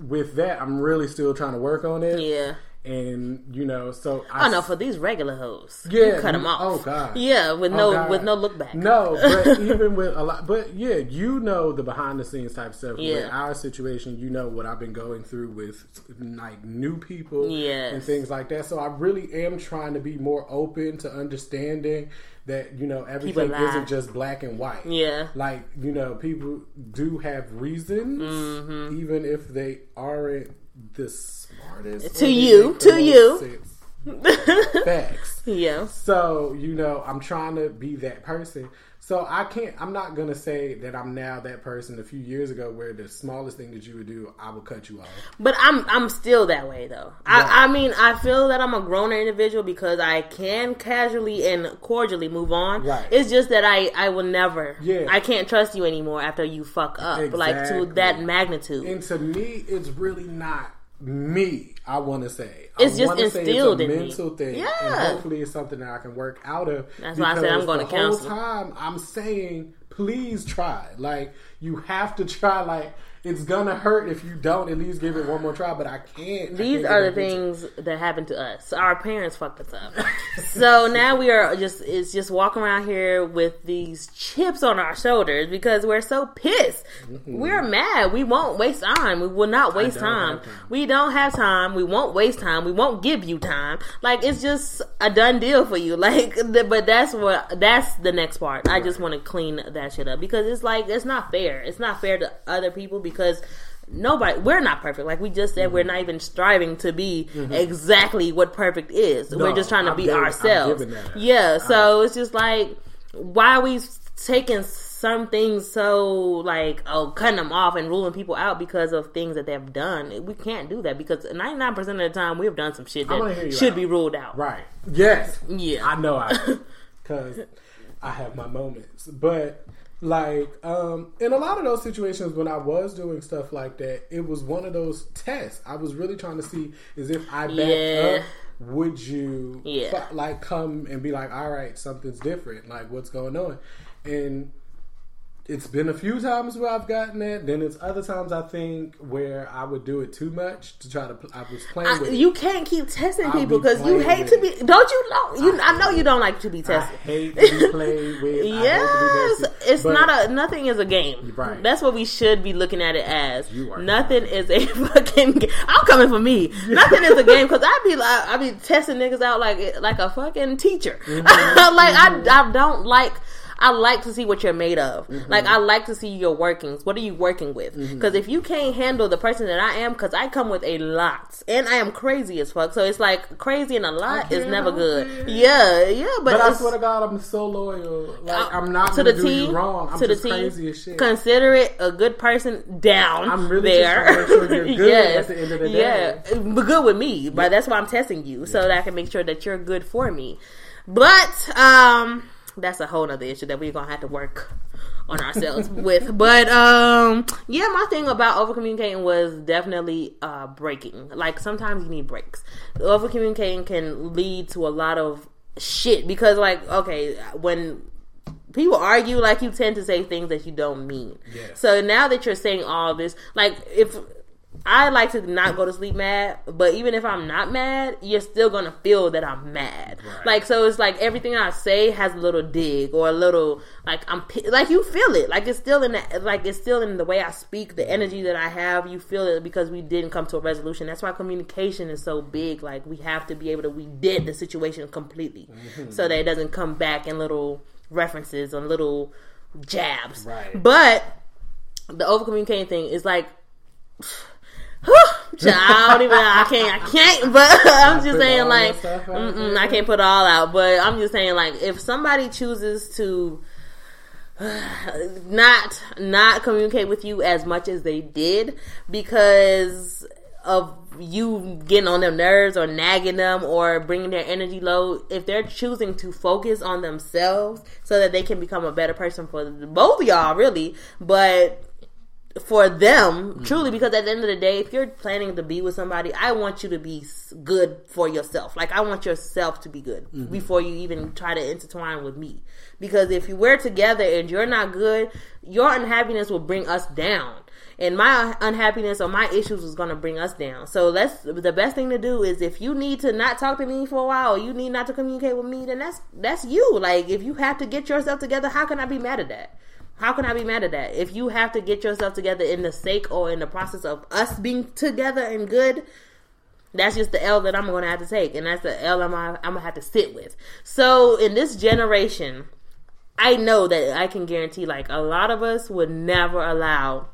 with that, I'm really still trying to work on it. Yeah. And you know, so I Oh no, for these regular hoes, Yeah, you cut them off. oh, God. yeah, with Oh, no God. with no look back. No, but even with a lot, but yeah, you know the behind the scenes type stuff. Yeah. With our situation, you know what I've been going through with like new people, Yes. and things like that. So I really am trying to be more open to understanding that you know everything isn't just black and white. Yeah. like you know people do have reasons, Mm-hmm. even if they aren't the smartest To you, to you. Facts. Yeah. So, you know, I'm trying to be that person. So I can't I'm not gonna say that I'm now that person a few years ago where the smallest thing that you would do, I would cut you off. But I'm I'm still that way though. Right. I, I mean I feel that I'm a growner individual because I can casually and cordially move on. Right. It's just that I I will never. Yeah. I can't trust you anymore after you fuck up like to that magnitude. And to me, it's really not me, I wanna say. It's I just instilled it's a in me. mental thing. Yeah. And hopefully it's something that I can work out of. That's why I said I'm going the to counseling. whole time I'm saying, please try. Like you have to try like it's gonna hurt if you don't at least give it one more try, but I can't. I These can't are the things that happened to us. Our parents fucked us up. so now we are just it's just walking around here with these chips on our shoulders because we're so pissed. We're mad. We won't waste time. We will not waste Mm-hmm. time. time. We don't have time. We won't waste time. We won't give you time. Like it's just a done deal for you. Like but that's what that's the next part. I just want to clean that shit up because it's like it's not fair. It's not fair to other people because nobody we're not perfect like we just said we're Mm-hmm. not even striving to be exactly what perfect is No, we're just trying to I'm be giving- ourselves yeah so it's just like why are we taking some things so like oh cutting them off and ruling people out because of things that they've done we can't do that because 99% of the time we've done some shit I'm gonna hear that should out. be ruled out Right. Yes. Yeah. I know I because I have my moments, but like um in a lot of those situations when I was doing stuff like that, it was one of those tests. I was really trying to see is if I backed Yeah. up. Would you Yeah. like come and be like, all right, something's different. Like, what's going on? And it's been a few times where I've gotten that. Then it's other times I think where I would do it too much to try to. pl- I was playing I, with. you can't keep testing I'll people be because you hate with to be. Don't you know? You, I know you don't like to be I tested. hate to be played with. I be Yes. It's But not a nothing is a game. Right. That's what we should be looking at it as. You are nothing is a fucking. Game. I'm coming for me. Nothing is a game because I be like I be testing niggas out like like a fucking teacher. Mm-hmm. like I I don't like. I like to see what you're made of. Mm-hmm. Like I like to see your workings. What are you working with? Because if you can't handle the person that I am, because I come with a lot, and I am crazy as fuck. So it's like crazy and a lot is never good. it. Yeah, yeah. But, But I swear to God, I'm so loyal. Like uh, I'm not to gonna the do T, you wrong. I'm to just the T. crazy as shit. Consider it a good person down I'm really there. just trying to make sure you're good yes, at the end of the yeah, but good with me. But that's why I'm testing you so that I can make sure that you're good for me. But um, that's a whole other issue that we're gonna have to work on ourselves with. But um, yeah, my thing about over communicating was definitely uh breaking. Like sometimes you need breaks. Over communicating can lead to a lot of shit because like okay when people argue like you tend to say things that you don't mean. Yes. So now that you're saying all this, like if I like to not go to sleep mad, but even if I'm not mad, you're still gonna feel that I'm mad. Right. Like so, it's like everything I say has a little dig or a little like I'm like you feel it. Like it's still in the like it's still in the way I speak, the energy that I have. You feel it because we didn't come to a resolution. That's why communication is so big. Like we have to be able to we did the situation completely, Mm-hmm. so that it doesn't come back in little references and little jabs. Right. But the over communicating thing is like. I don't even. I can't. I can't. But I'm just saying, like. I can't put it all out. But I'm just saying, like, if somebody chooses to not not communicate with you as much as they did because of you getting on their nerves or nagging them or bringing their energy low if they're choosing to focus on themselves so that they can become a better person for both of y'all really but for them truly because at the end of the day if you're planning to be with somebody i want you to be good for yourself. Like i want yourself to be good mm-hmm. before you even try to intertwine with me. Because if you we're together and you're not good your unhappiness will bring us down. And my unhappiness or my issues is going to bring us down. So let's the best thing to do is if you need to not talk to me for a while or you need not to communicate with me then that's that's you. Like if you have to get yourself together how can i be mad at that how can I be mad at that? If you have to get yourself together in the sake or in the process of us being together and good, that's just the L that I'm going to have to take, and that's the L I'm, I'm going to have to sit with. So in this generation, I know that I can guarantee, like a lot of us would never allow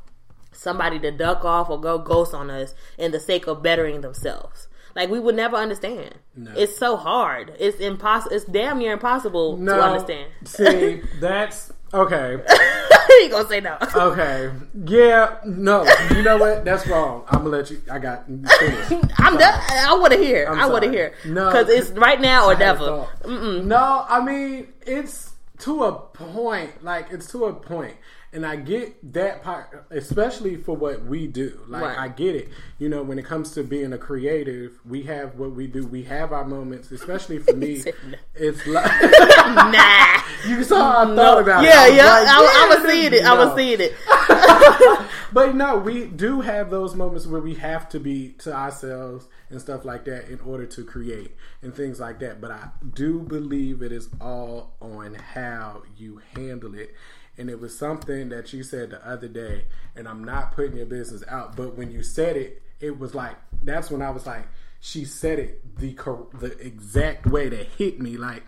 somebody to duck off or go ghost on us in the sake of bettering themselves. Like we would never understand. It's so hard. It's impossible. It's damn near impossible No, to understand. see, that's okay. you gonna say no? Okay, yeah, no, you know what? That's wrong. I'm gonna let you. I got finished. I'm done. I want to hear. I'm I want to hear. No. because it's right now or I had a never. No, I mean it's to a point. Like it's to a point, and I get that part, especially for what we do. Like Right. I get it. You know, when it comes to being a creative, we have what we do. We have our moments, especially for me. it's like Nah. you saw. I thought about yeah, it. yeah. was like, I, I was seeing it. I was seeing it. But no, we do have those moments where we have to be to ourselves and stuff like that in order to create and things like that. But I do believe it is all on how you handle it. And it was something that you said the other day, and I'm not putting your business out, but when you said it, it was like that's when I was like, she said it the cor- the exact way that hit me. Like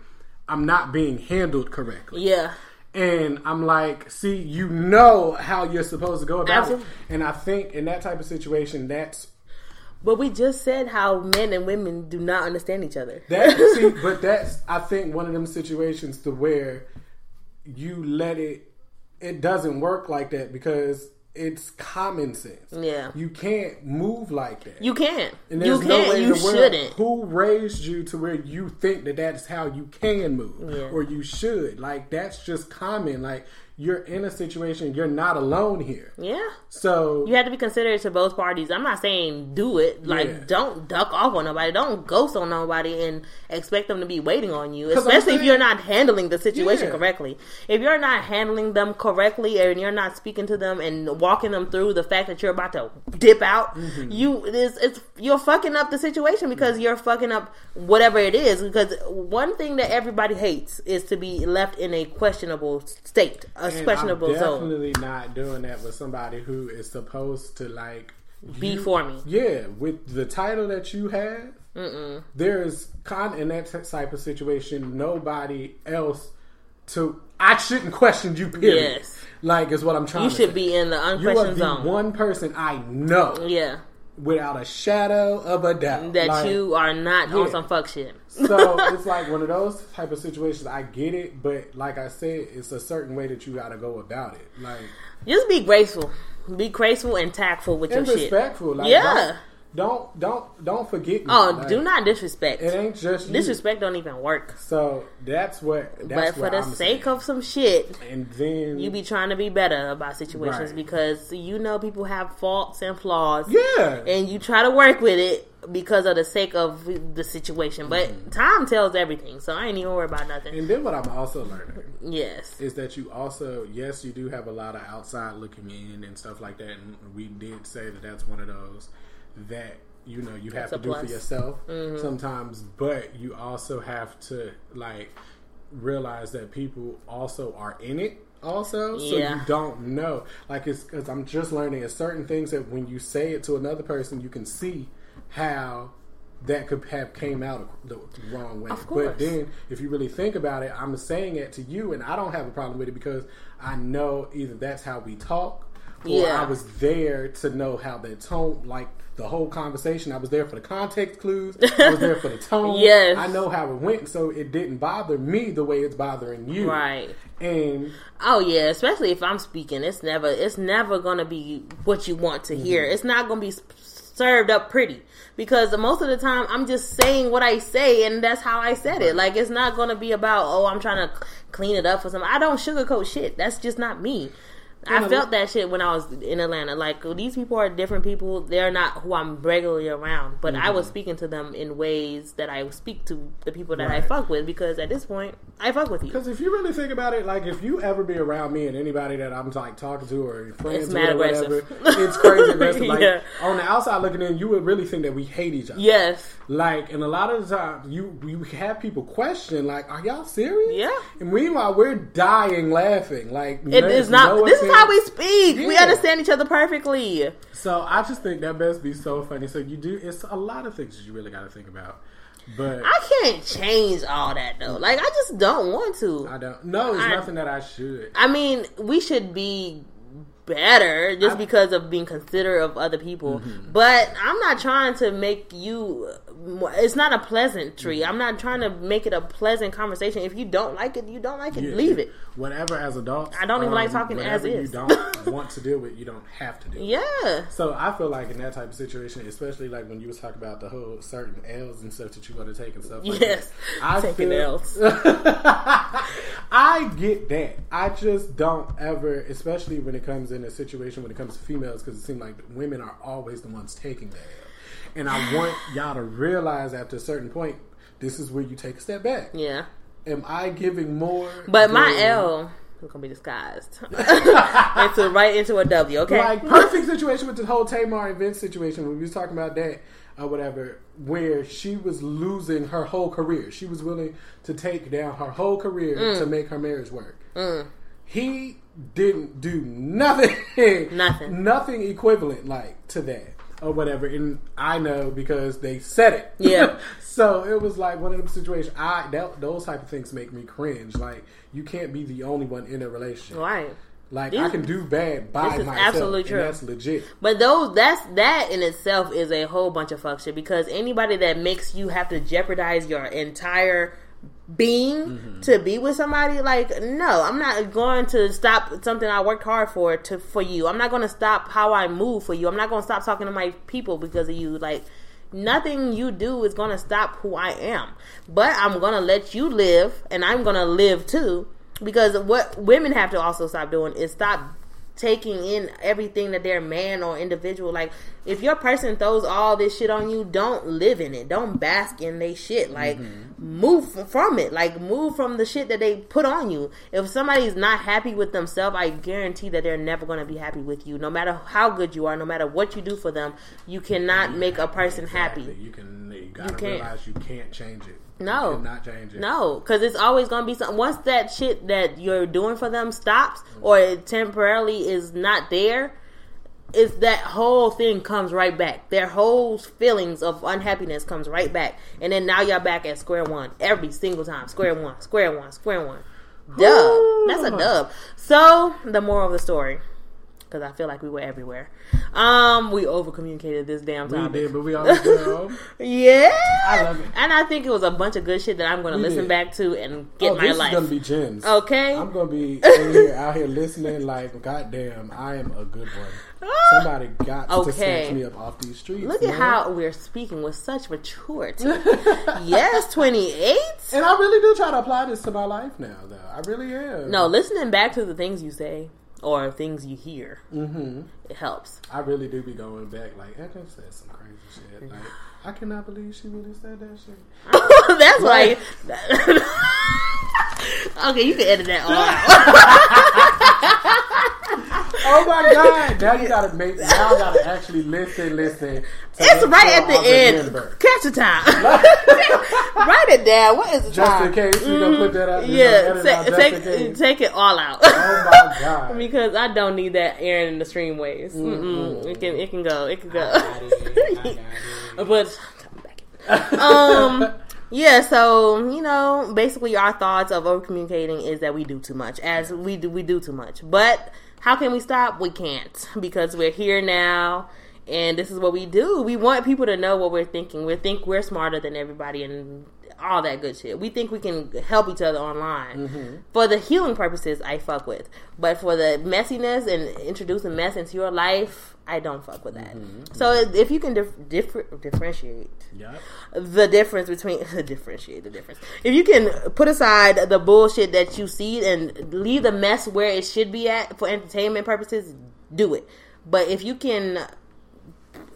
I'm not being handled correctly. Yeah. And I'm like, see, you know how you're supposed to go about Absolutely. it. And I think in that type of situation, that's But we just said how men and women do not understand each other. that. see, but that's I think one of them situations to where you let it. It doesn't work like that because it's common sense. Yeah. you can't move like that. You can't. And You there's no way can't. You shouldn't. Who raised you to where you think that that's how you can move Yeah. or you should? Like that's just common. Like you're in a situation, you're not alone here. Yeah. So You have to be considerate to both parties. I'm not saying do it. Like, Yeah. don't duck off on nobody. Don't ghost on nobody and expect them to be waiting on you. Especially if you're not handling the situation Yeah. correctly. If you're not handling them correctly and you're not speaking to them and walking them through the fact that you're about to dip out, Mm-hmm. you it's, it's you're fucking up the situation because you're fucking up whatever it is. Because one thing that everybody hates is to be left in a questionable state, a and questionable I'm zone. definitely not doing that with somebody who is supposed to like Be you- for me. Yeah, with the title that you have, there is con in that type of situation. Nobody else to I shouldn't question you. Period. Yes. like is what I'm trying. You to should say. be in the unquestioned zone. one person I know Yeah, without a shadow of a doubt that Like, you are not Yeah. on some fuck shit. So it's like one of those type of situations. I get it, but like I said, it's a certain way that you got to go about it. Like Just be graceful, be graceful and tactful with and your shit. respectful. Like, Yeah. Don't, don't don't don't forget. Me. Oh, Like, do not disrespect. It ain't just you. Disrespect don't even work. So that's what. That's but for the I'm sake saying. of some shit, and then you be trying to be better about situations Right. because you know people have faults and flaws. yeah. And you try to work with it because of the sake of the situation. But Mm-hmm. time tells everything, so I ain't even worried about nothing. and then what I'm also learning Yes. is that you also yes you do have a lot of outside looking in and stuff like that and we did say that that's one of those that you know you have to a do for plus. yourself sometimes but you also have to like realize that people also are in it also so Yeah. you don't know like it's because i'm just learning it's certain things that when you say it to another person you can see how that could have came out the wrong way but then if you really think about it i'm saying it to you and i don't have a problem with it because i know either that's how we talk or Yeah. i was there to know how the tone like the whole conversation i was there for the context clues i was there for the tone Yes. i know how it went so it didn't bother me the way it's bothering you Right. and Oh yeah, especially if I'm speaking, it's never it's never gonna be what you want to hear. Mm-hmm. It's not gonna be s- served up pretty because most of the time I'm just saying what I say and that's how I said it. Like it's not gonna be about oh I'm trying to clean it up for some. I don't sugarcoat shit. That's just not me. I felt that shit when I was in Atlanta. Like these people are different people. They're not who I'm regularly around, but I mm-hmm. was speaking to them in ways that I speak to the people that I fuck with because at this point I fuck with you. Because if you really think about it, like if you ever be around me and anybody that I'm like talking to or friends It's with mad or whatever, it's crazy aggressive. Like Yeah. on the outside looking in, you would really think that we hate each other. Yes, Like, and a lot of the time, you you have people question, like, "Are y'all serious?" Yeah. And meanwhile, we're dying laughing. Like, it is not. this is how we speak. We understand each other perfectly. So I just think that best be so funny. So you do. It's a lot of things that you really got to think about. But I can't change all that though. Like I just don't want to. I don't. No, it's I- nothing that I should. I mean, we should be better just I- because of being considerate of other people. Mm-hmm. But I'm not trying to make you. It's not a pleasantry. Mm-hmm. I'm not trying to make it a pleasant conversation. If you don't like it, you don't like it. Yeah. Leave it. Whatever as adults. I don't even like talking as whatever is. You don't want to deal with. You don't have to deal. with. Yeah. So I feel like in that type of situation, especially like when you was talking about the whole certain L's and stuff that you want to take and stuff. Like Yes. that, I Taking feel, L's. I get that. I just don't ever, especially when it comes in a situation when it comes to females, because it seems like women are always the ones taking that. And I want y'all to realize after a certain point, this is where you take a step back. Yeah. Am I giving more? But my L is gonna be disguised into right into a W. Okay. Like perfect situation with the whole Tamar event situation when we was talking about that or whatever, where she was losing her whole career. She was willing to take down her whole career Mm. to make her marriage work. He didn't do nothing, Nothing. nothing equivalent like to that or whatever. And I know because they said it. Yeah. so it was like one of them situations. I that, those type of things make me cringe. Like you can't be the only one in a relationship. right. Like These- I can do bad by this is myself. absolutely and true. that's legit. But those that's that in itself is a whole bunch of fuck shit because anybody that makes you have to jeopardize your entire being Mm-hmm. to be with somebody like no i'm not going to stop something i worked hard for to for you. I'm not going to stop how i move for you. I'm not going to stop talking to my people because of you. Like nothing you do is going to stop who i am. But i'm going to let you live and i'm going to live too because what women have to also stop doing is stop taking in everything that their man or individual. Like if your person throws all this shit on you don't live in it. Don't bask in they shit. Like mm-hmm. move from it. Like move from the shit that they put on you. If somebody's not happy with themselves i guarantee that they're never going to be happy with you. No matter how good you are no matter what you do for them you cannot make a person happy. You can. You gotta can't. realize you can't change it. No. cannot change it. No, because it's always going to be something. Once that shit that you're doing for them stops mm-hmm. or it temporarily is not there, it's that whole thing comes right back. Their whole feelings of unhappiness comes right back, and then now you're back at square one every single time. Square one, square one, square one. Dub. That's a dub. So the moral of the story, because I feel like we were everywhere. Um, we over communicated this damn time. We did, but we all. Yeah, I love it. and I think it was a bunch of good shit that I'm going to listen did. back to and get oh, my this life. is gonna be gems. okay, I'm gonna be here, out here listening. Like, goddamn, I am a good one. Somebody got to Okay. snatch me up off these streets. look at man. how we're speaking with such maturity. yes, 28. And I really do try to apply this to my life now, though. I really am. No, listening back to the things you say or things you hear, mm-hmm. it helps. I really do be going back. Like, I just said some crazy shit. Like, I cannot believe she really said that shit. That's why. okay, you can edit that all out. Oh my god! Now you gotta make. Now I gotta actually listen, listen. It's right at the I end. remember. Catch the time. Write it down. What is the time? Just time? in case we gonna put that out. Yeah, edit out take take it all out. Oh my god! because I don't need that airing in the streamways. Mm-mm. It can it can go. It can go. but um yeah so you know basically our thoughts of over communicating is that we do too much as we do we do too much but how can we stop? We can't because we're here now and this is what we do. We want people to know what we're thinking. We think we're smarter than everybody and all that good shit. We think we can help each other online. Mm-hmm. For the healing purposes. I fuck with, but for the messiness and introducing mess into your life, I don't fuck with that. Mm-hmm. So if you can dif- differ- differentiate Yep. the difference between differentiate the difference. If you can put aside the bullshit that you see and leave the mess where it should be at for entertainment purposes, do it. But if you can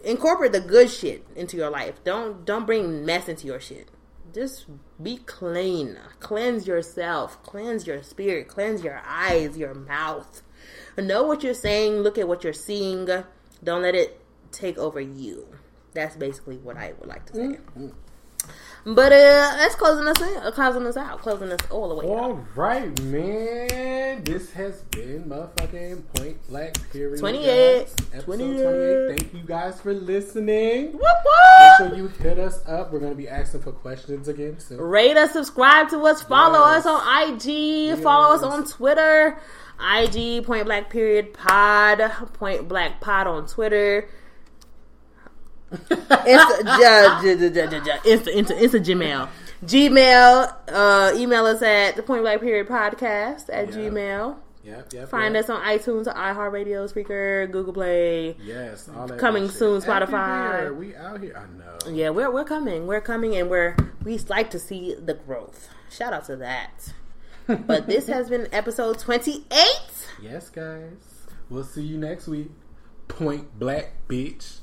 incorporate the good shit into your life, don't don't bring mess into your shit. Just be clean. Cleanse yourself. Cleanse your spirit. Cleanse your eyes, your mouth. Know what you're saying. Look at what you're seeing. Don't let it take over you. That's basically what I would like to say. But uh, that's closing us in, uh, closing us out, closing us all the way out. All right, man. This has been motherfucking Point Blank Period. 28. Episode 28. 28. Thank you guys for listening. Whoop, Make sure you hit us up. We're going to be asking for questions again soon. Rate us, subscribe to us, follow Yes. us on IG, follow us on Twitter. IG Point Blank Period Pod, Point Blank Pod on Twitter. Ja, ja, Insta, Gmail. Gmail, uh, email us at the Point Blank Period Podcast at Yeah. Gmail. Yep, yep. Find yep. us on iTunes, iHeartRadio, Spreaker, Google Play. Yes, all that Coming soon, Spotify. Everywhere. We out here. I know. Yeah, we're we're coming. We're coming, and we're we like to see the growth. Shout out to that. But this has been episode twenty eight. Yes, guys. We'll see you next week. Point Blank, bitch.